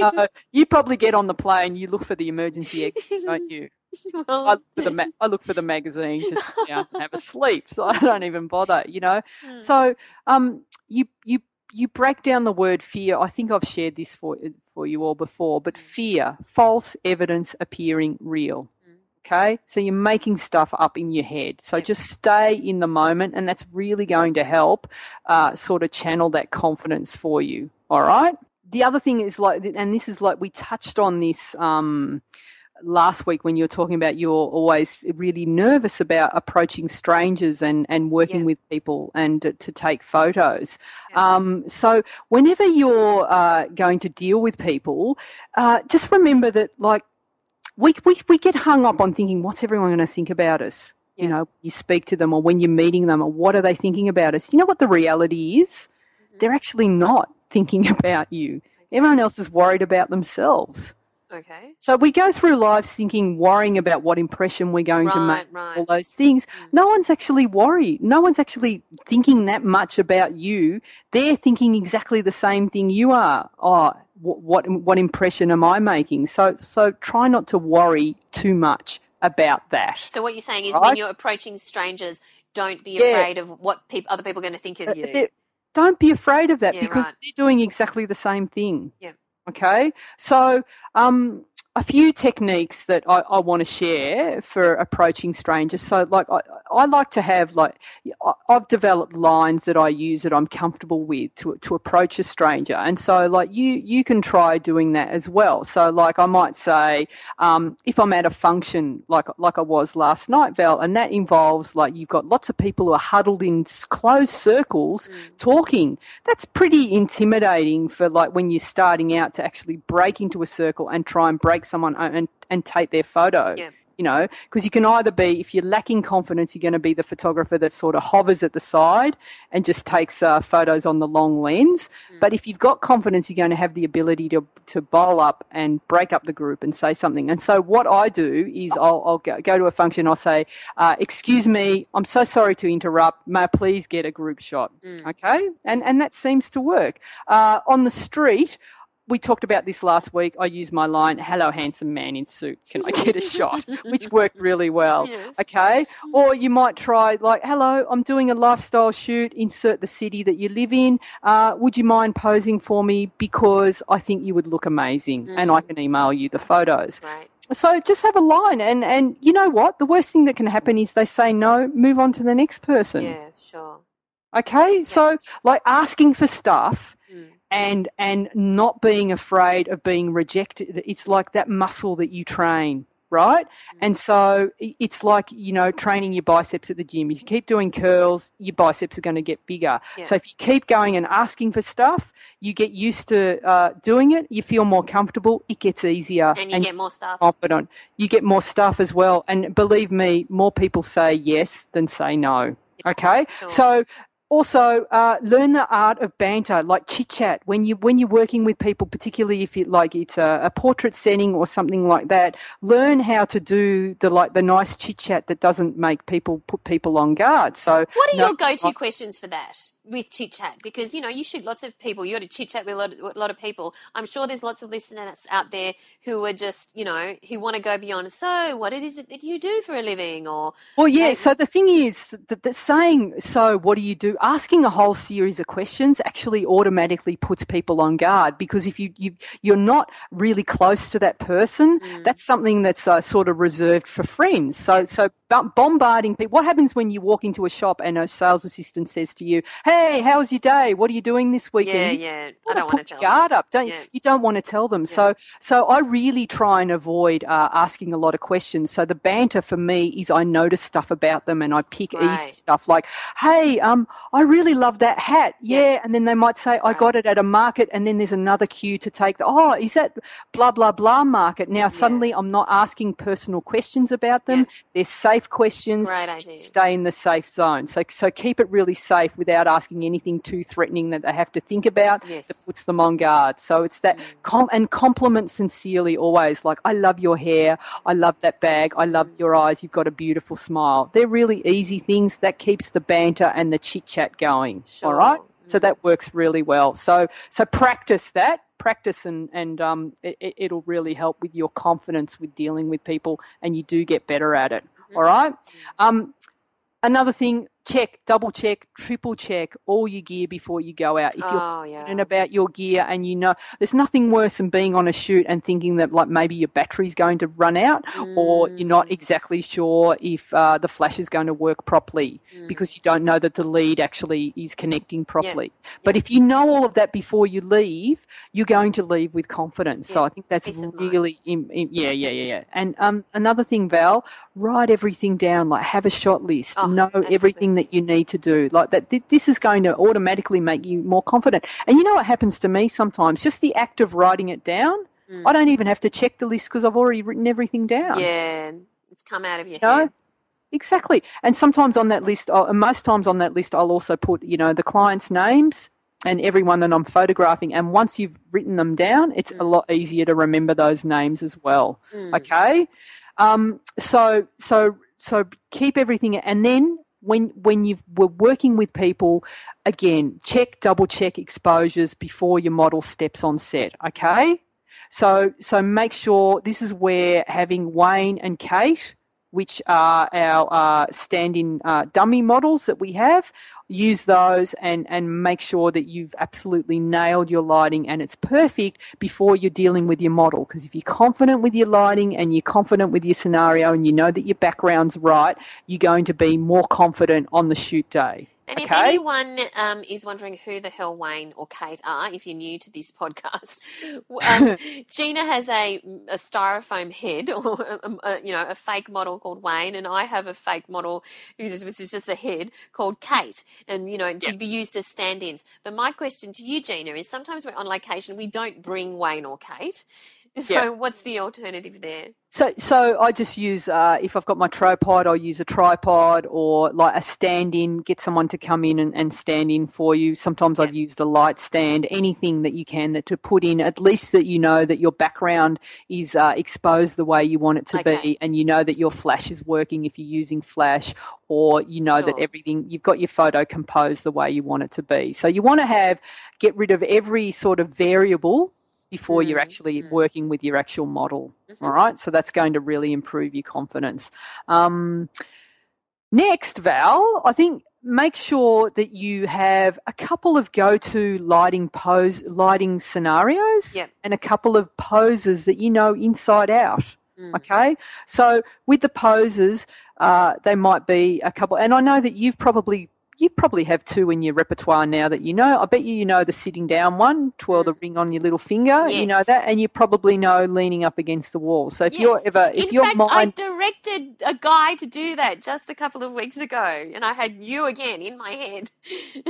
Uh, you probably get on the plane, you look for the emergency exit, don't you? I well, look for the ma- I look for the magazine to sit down and have a sleep, so I don't even bother. You know. Hmm. So um, you you you break down the word fear. I think I've shared this for for you all before, but fear, false evidence appearing real. Okay, so you're making stuff up in your head. So just stay in the moment, and that's really going to help uh, sort of channel that confidence for you. All right. The other thing is like, and this is like we touched on this um, last week when you were talking about you're always really nervous about approaching strangers and, and working Yeah. with people and to, to take photos. Yeah. Um, so whenever you're uh, going to deal with people, uh, just remember that like we, we, we get hung up on thinking, what's everyone going to think about us? You know, you speak to them or when you're meeting them or what are they thinking about us? You know what the reality is? Mm-hmm. They're actually not thinking about you. Everyone else is worried about themselves. okay. So we go through lives thinking, worrying about what impression we're going to make, right. all those things. No one's actually worried. No one's actually thinking that much about you. They're thinking exactly the same thing you are. Oh, what what, what impression am I making? So so try not to worry too much about that. So what you're saying is Right. when you're approaching strangers, don't be Yeah. afraid of what peop other people are going to think of Uh, you. it- don't be afraid of that Yeah, because right. they're doing exactly the same thing. Yeah. Okay. So, um, a few techniques that I, I want to share for approaching strangers. So, like, I, I like to have, like, I've developed lines that I use that I'm comfortable with to, to approach a stranger. And so, like, you, you can try doing that as well. So, like, I might say, um, if I'm at a function like like I was last night, Val, and that involves like you've got lots of people who are huddled in closed circles talking. That's pretty intimidating for like when you're starting out to actually break into a circle and try and break someone and and take their photo. Yeah. You know, because you can either be, if you're lacking confidence, you're going to be the photographer that sort of hovers at the side and just takes uh, photos on the long lens. But if you've got confidence, you're going to have the ability to, to bowl up and break up the group and say something. And so what I do is I'll, I'll go, go to a function, I'll say, uh, excuse me, I'm so sorry to interrupt. May I please get a group shot? Okay? And, and that seems to work. Uh, on the street, we talked about this last week. I used my line, hello, handsome man in suit. Can I get a shot? Which worked really well. Yes. Okay. Or you might try, like, hello, I'm doing a lifestyle shoot. Insert the city that you live in. Uh, would you mind posing for me? Because I think you would look amazing and I can email you the photos. Right. So just have a line. And, and you know what? The worst thing that can happen is they say no, move on to the next person. Yeah, sure. Okay, so like asking for stuff Mm. And and not being afraid of being rejected. It's like that muscle that you train, right? Mm. And so it's like you know training your biceps at the gym. If you keep doing curls, your biceps are going to get bigger. Yeah. So if you keep going and asking for stuff, you get used to uh, doing it. You feel more comfortable. It gets easier, And you get more stuff. confident. You get more stuff as well. And believe me, more people say yes than say no. Okay, Sure. so also uh, learn the art of banter, like chit chat. When you when you're working with people, particularly if it like it's a, a portrait setting or something like that, learn how to do the like the nice chit chat that doesn't make people put people on guard. So What are no- your go-to questions for that? With chit chat because you know you shoot lots of people. You got to chit chat with a lot, of, a lot of people. I'm sure there's lots of listeners out there who are just you know who want to go beyond. So, what it is it that you do for a living, or well, yeah. So the thing is that, that saying so, what do you do? Asking a whole series of questions actually automatically puts people on guard because if you you you're not really close to that person, mm. that's something that's uh, sort of reserved for friends. So so bombarding people. What happens when you walk into a shop and a sales assistant says to you, "Hey, how was your day? What are you doing this weekend?" Yeah, yeah. I don't want to tell. guard them. up, don't yeah. you? You don't want to tell them. Yeah. So, so I really try and avoid uh, asking a lot of questions. So the banter for me is I notice stuff about them and I pick right. easy stuff like, "Hey, um, I really love that hat." Yeah, yeah. and then they might say, "I got it at a market," and then there's another cue to take. The, oh, is that blah blah blah market? Now suddenly I'm not asking personal questions about them. They're safe questions. Right, I do. Stay in the safe zone. So, so keep it really safe without asking anything too threatening that they have to think about yes. that puts them on guard. So it's that, mm. com- and compliment sincerely always. Like, I love your hair. I love that bag. I love your eyes. You've got a beautiful smile. They're really easy things that keeps the banter and the chit chat going. Sure. All right. So that works really well. So so practice that, practice, and and um, it, will really help with your confidence with dealing with people, and you do get better at it. All right. Um, another thing check, double check, triple check all your gear before you go out. If you're oh, yeah. about your gear and you know there's nothing worse than being on a shoot and thinking that like maybe your battery's going to run out mm. or you're not mm. exactly sure if uh, the flash is going to work properly mm. because you don't know that the lead actually is connecting properly. Yeah. But yeah. if you know all of that before you leave, you're going to leave with confidence. So I think that's really in, in, yeah, yeah, yeah, yeah. And um, another thing, Val, write everything down. Like have a shot list. Oh, know absolutely. everything that you need to do. Like that, this is going to automatically make you more confident. And you know what happens to me sometimes? Just the act of writing it down. Mm. I don't even have to check the list because I've already written everything down. Yeah, it's come out of your you head. Know? Exactly. And sometimes on that list, I'll, and most times on that list, I'll also put, you know, the client's names and everyone that I'm photographing. And once you've written them down, it's mm. a lot easier to remember those names as well. Mm. Okay. Um, so, so, so keep everything, and then when when you were working with people, again, check, double check exposures before your model steps on set. Okay, so so make sure this is where having Wayne and Kate, which are our uh, stand-in uh, dummy models that we have, use those and, and make sure that you've absolutely nailed your lighting and it's perfect before you're dealing with your model. Because if you're confident with your lighting and you're confident with your scenario and you know that your background's right, you're going to be more confident on the shoot day. And okay? if anyone um, is wondering who the hell Wayne or Kate are, if you're new to this podcast, um, Gina has a, a styrofoam head, or a, a, you know, a fake model called Wayne, and I have a fake model who just, which is just a head called Kate, and you know, to be used as stand-ins. But my question to you, Gina, is sometimes we're on location, we don't bring Wayne or Kate. So, what's the alternative there? So, so I just use uh, if I've got my tripod, I'll use a tripod or like a stand-in. Get someone to come in and, and stand in for you. Sometimes I've used a light stand, anything that you can that to put in. At least that you know that your background is uh, exposed the way you want it to okay. be, and you know that your flash is working if you're using flash, or you know sure. that everything you've got your photo composed the way you want it to be. So you want to have get rid of every sort of variable before mm you're actually mm working with your actual model. Mm-hmm. All right, so that's going to really improve your confidence. Um, next, Val, I think make sure that you have a couple of go-to lighting pose lighting scenarios yep. and a couple of poses that you know inside out. Mm. Okay, so with the poses, uh, they might be a couple, and I know that you've probably you probably have two in your repertoire now that you know. I bet you you know the sitting down one, twirl the mm. ring on your little finger. Yes. You know that, and you probably know leaning up against the wall. So if yes. you're ever, if in your fact, mind, I directed a guy to do that just a couple of weeks ago, and I had you again in my head.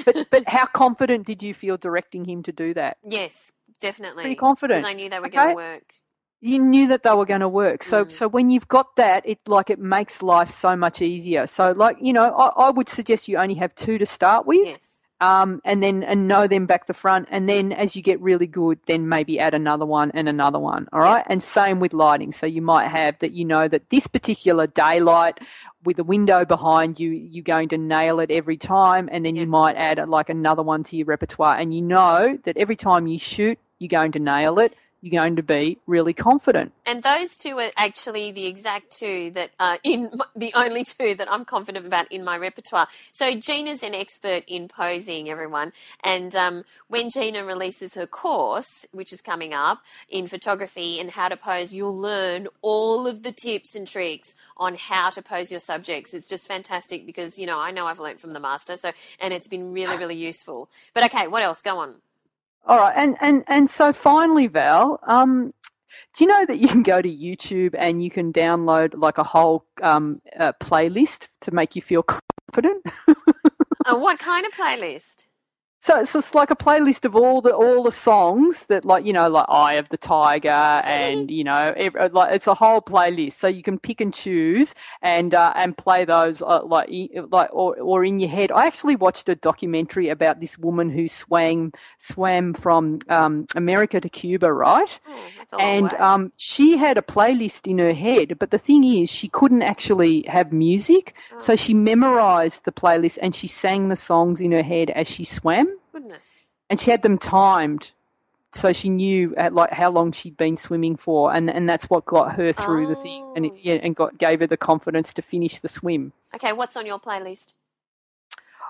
but but how confident did you feel directing him to do that? Yes, definitely. Pretty confident. Because I knew they were okay. going to work you knew that they were going to work. So, mm. so when you've got that, it like it makes life so much easier. So, like you know, I, I would suggest you only have two to start with. Yes. um, and then and know them back the front, and then as you get really good, then maybe add another one and another one. All right, and same with lighting. So you might have that you know that this particular daylight with a window behind you, you're going to nail it every time, and then you might add like another one to your repertoire, and you know that every time you shoot, you're going to nail it you're going to be really confident. And those two are actually the exact two that are in the only two that I'm confident about in my repertoire. So Gina's an expert in posing, everyone. And um, when Gina releases her course, which is coming up in photography and how to pose, you'll learn all of the tips and tricks on how to pose your subjects. It's just fantastic because, you know, I know I've learned from the master. So, and it's been really, really useful. But okay, what else? Go on. All right, and and and so finally, Val, um, do you know that you can go to YouTube and you can download like a whole um, uh, playlist to make you feel confident? uh, what kind of playlist? So it's just like a playlist of all the all the songs that like you know like Eye of the Tiger and you know every, like it's a whole playlist so you can pick and choose and uh, and play those uh, like like or, or in your head. I actually watched a documentary about this woman who swam swam from um, America to Cuba, right? Oh, and um, she had a playlist in her head, but the thing is she couldn't actually have music, oh. so she memorized the playlist and she sang the songs in her head as she swam goodness. And she had them timed so she knew at like how long she'd been swimming for, and and that's what got her through oh. the thing, and it, yeah, and got gave her the confidence to finish the swim. Okay, what's on your playlist?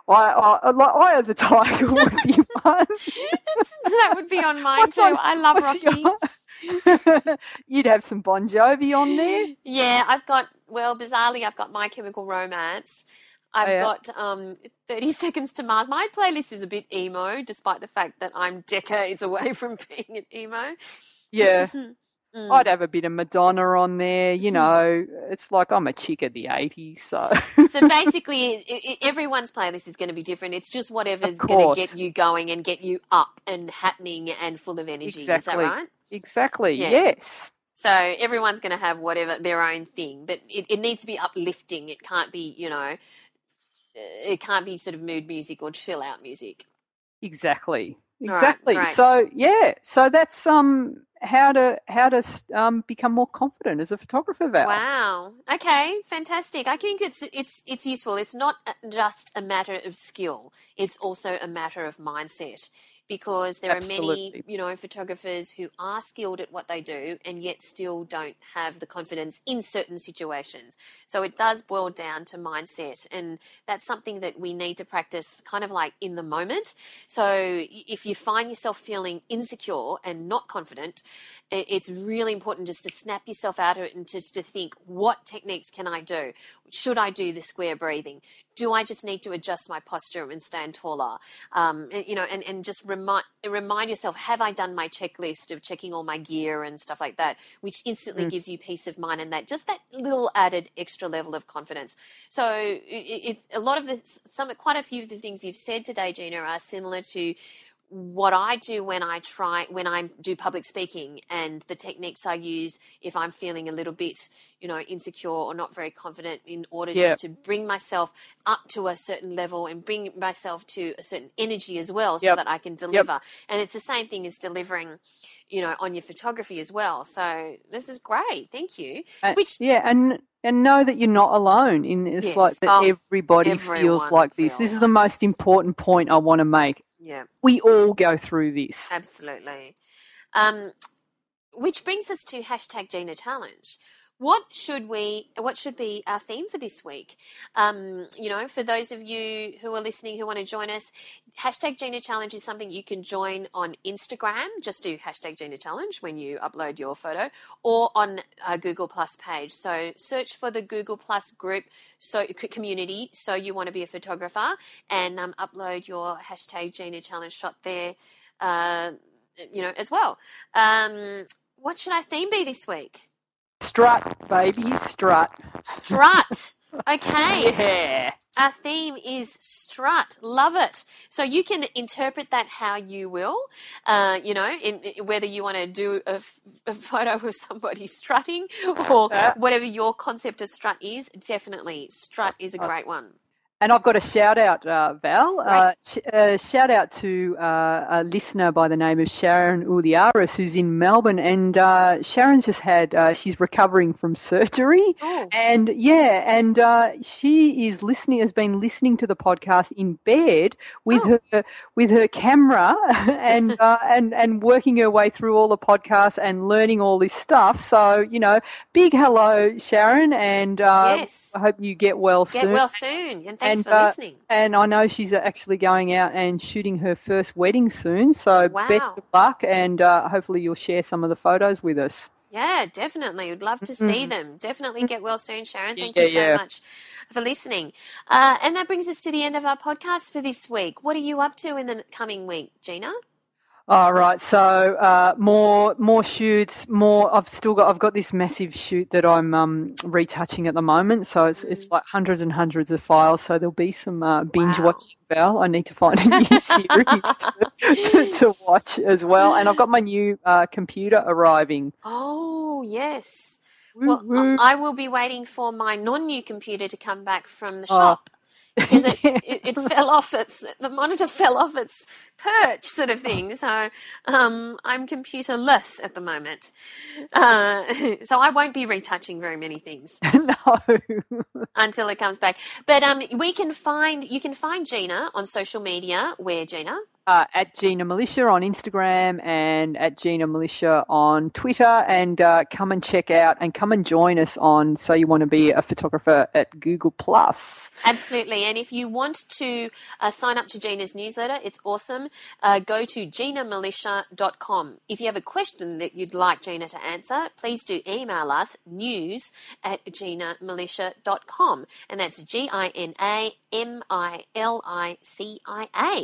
I, I, Eye of the Tiger would be one. that would be on mine what's too. On, I love Rocky. You'd have some Bon Jovi on there. Yeah, I've got well, bizarrely, I've got My Chemical Romance. I've oh, yeah. got um, 30 Seconds to Mars. My playlist is a bit emo, despite the fact that I'm decades away from being an emo. Yeah. mm. I'd have a bit of Madonna on there. You know, it's like I'm a chick of the 80s. So, so basically, it, everyone's playlist is going to be different. It's just whatever's going to get you going and get you up and happening and full of energy. Exactly. Is that right? Exactly. Yeah. Yes. So everyone's going to have whatever their own thing, but it, it needs to be uplifting. It can't be, you know, it can't be sort of mood music or chill out music. Exactly. Exactly. Right, so yeah, so that's um how to how to um become more confident as a photographer. Val. Wow. Okay. Fantastic. I think it's it's it's useful. It's not just a matter of skill. It's also a matter of mindset because there Absolutely. are many, you know, photographers who are skilled at what they do and yet still don't have the confidence in certain situations. So it does boil down to mindset, and that's something that we need to practice kind of like in the moment. So if you find yourself feeling insecure and not confident, it's really important just to snap yourself out of it and just to think, what techniques can I do? Should I do the square breathing? Do I just need to adjust my posture and stand taller? Um, you know, and, and just remind remind yourself, have I done my checklist of checking all my gear and stuff like that, which instantly mm. gives you peace of mind and that just that little added extra level of confidence. So it, it's a lot of the some quite a few of the things you've said today, Gina, are similar to what I do when I try when I do public speaking and the techniques I use if I'm feeling a little bit, you know, insecure or not very confident in order yeah. just to bring myself up to a certain level and bring myself to a certain energy as well so yep. that I can deliver. Yep. And it's the same thing as delivering, you know, on your photography as well. So this is great. Thank you. Uh, Which yeah, and and know that you're not alone in it's yes. like that oh, everybody feels like this. Feels. This is the most important point I want to make yeah. We all go through this. Absolutely. Um, which brings us to hashtag Gina Challenge. What should we? What should be our theme for this week? Um, you know, for those of you who are listening who want to join us, hashtag Gina Challenge is something you can join on Instagram. Just do hashtag Gina Challenge when you upload your photo, or on a Google Plus page. So search for the Google Plus group so community. So you want to be a photographer and um, upload your hashtag Gina Challenge shot there. Uh, you know, as well. Um, what should our theme be this week? Strut, baby, strut. Strut. Okay. yeah. Our theme is strut. Love it. So you can interpret that how you will. Uh, you know, in, in, whether you want to do a, photo of somebody strutting or whatever your concept of strut is. Definitely, strut is a great one. And I've got a shout out, uh, Val. Uh, sh- uh, shout out to uh, a listener by the name of Sharon Uliaris, who's in Melbourne. And uh, Sharon's just had, uh, she's recovering from surgery. Oh. And yeah, and she is listening, has been listening to the podcast in bed with Oh. her with her camera and and and working her way through all the podcasts and learning all this stuff. So you know, big hello, Sharon, and Yes. I hope you get well Get soon. well soon, and thanks And, for uh, listening. And I know she's actually going out and shooting her first wedding soon. So Wow. best of luck, and uh, hopefully you'll share some of the photos with us. Yeah, definitely. We'd love to see them. Definitely get well soon, Sharon. Thank Yeah, you so yeah. much for listening. Uh, and that brings us to the end of our podcast for this week. What are you up to in the coming week, Gina? All right, so uh, more more shoots, more. I've still got. I've got this massive shoot that I'm um, retouching at the moment. So it's it's like hundreds and hundreds of files. So there'll be some uh, binge Wow. watching. Val, I need to find a new series to, to, to watch as well. And I've got my new uh, computer arriving. Oh, yes. Well. I will be waiting for my non-new computer to come back from the Oh. shop because it, it, it fell off its the monitor fell off its perch, sort of thing. So um, I'm computerless at the moment, uh, so I won't be retouching very many things no. until it comes back. But um, we can find you can find Gina on social media. Where Gina? Uh, at Gina Milicia on Instagram and at Gina Milicia on Twitter. And uh, come and check out and come and join us on So You Want to Be a Photographer at Google Plus. Absolutely. And if you want to uh, sign up to Gina's newsletter, it's awesome. Uh, go to ginamilicia.com. If you have a question that you'd like Gina to answer, please do email us news at ginamilicia.com. And that's G I N A M I L I C I A.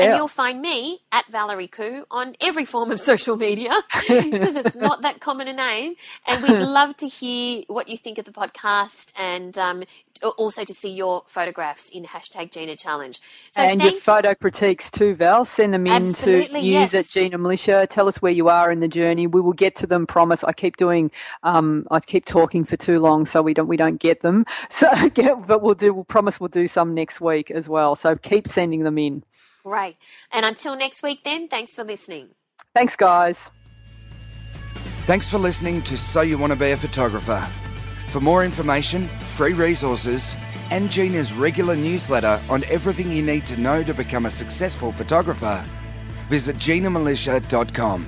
And Yeah. you'll find me at Valerie Koo on every form of social media because it's not that common a name. And we'd love to hear what you think of the podcast and um, also to see your photographs in hashtag Gina Challenge. So and your photo critiques too, Val. Send them in to Absolutely, news yes. at Gina Milicia. Tell us where you are in the journey. We will get to them. Promise. I keep doing. Um, I keep talking for too long, so we don't we don't get them. So, get, but we'll do. We'll promise we'll do some next week as well. So keep sending them in. Great. And until next week, then, thanks for listening. Thanks, guys. Thanks for listening to So You Want to Be a Photographer. For more information, free resources, and Gina's regular newsletter on everything you need to know to become a successful photographer, visit ginamilicia.com.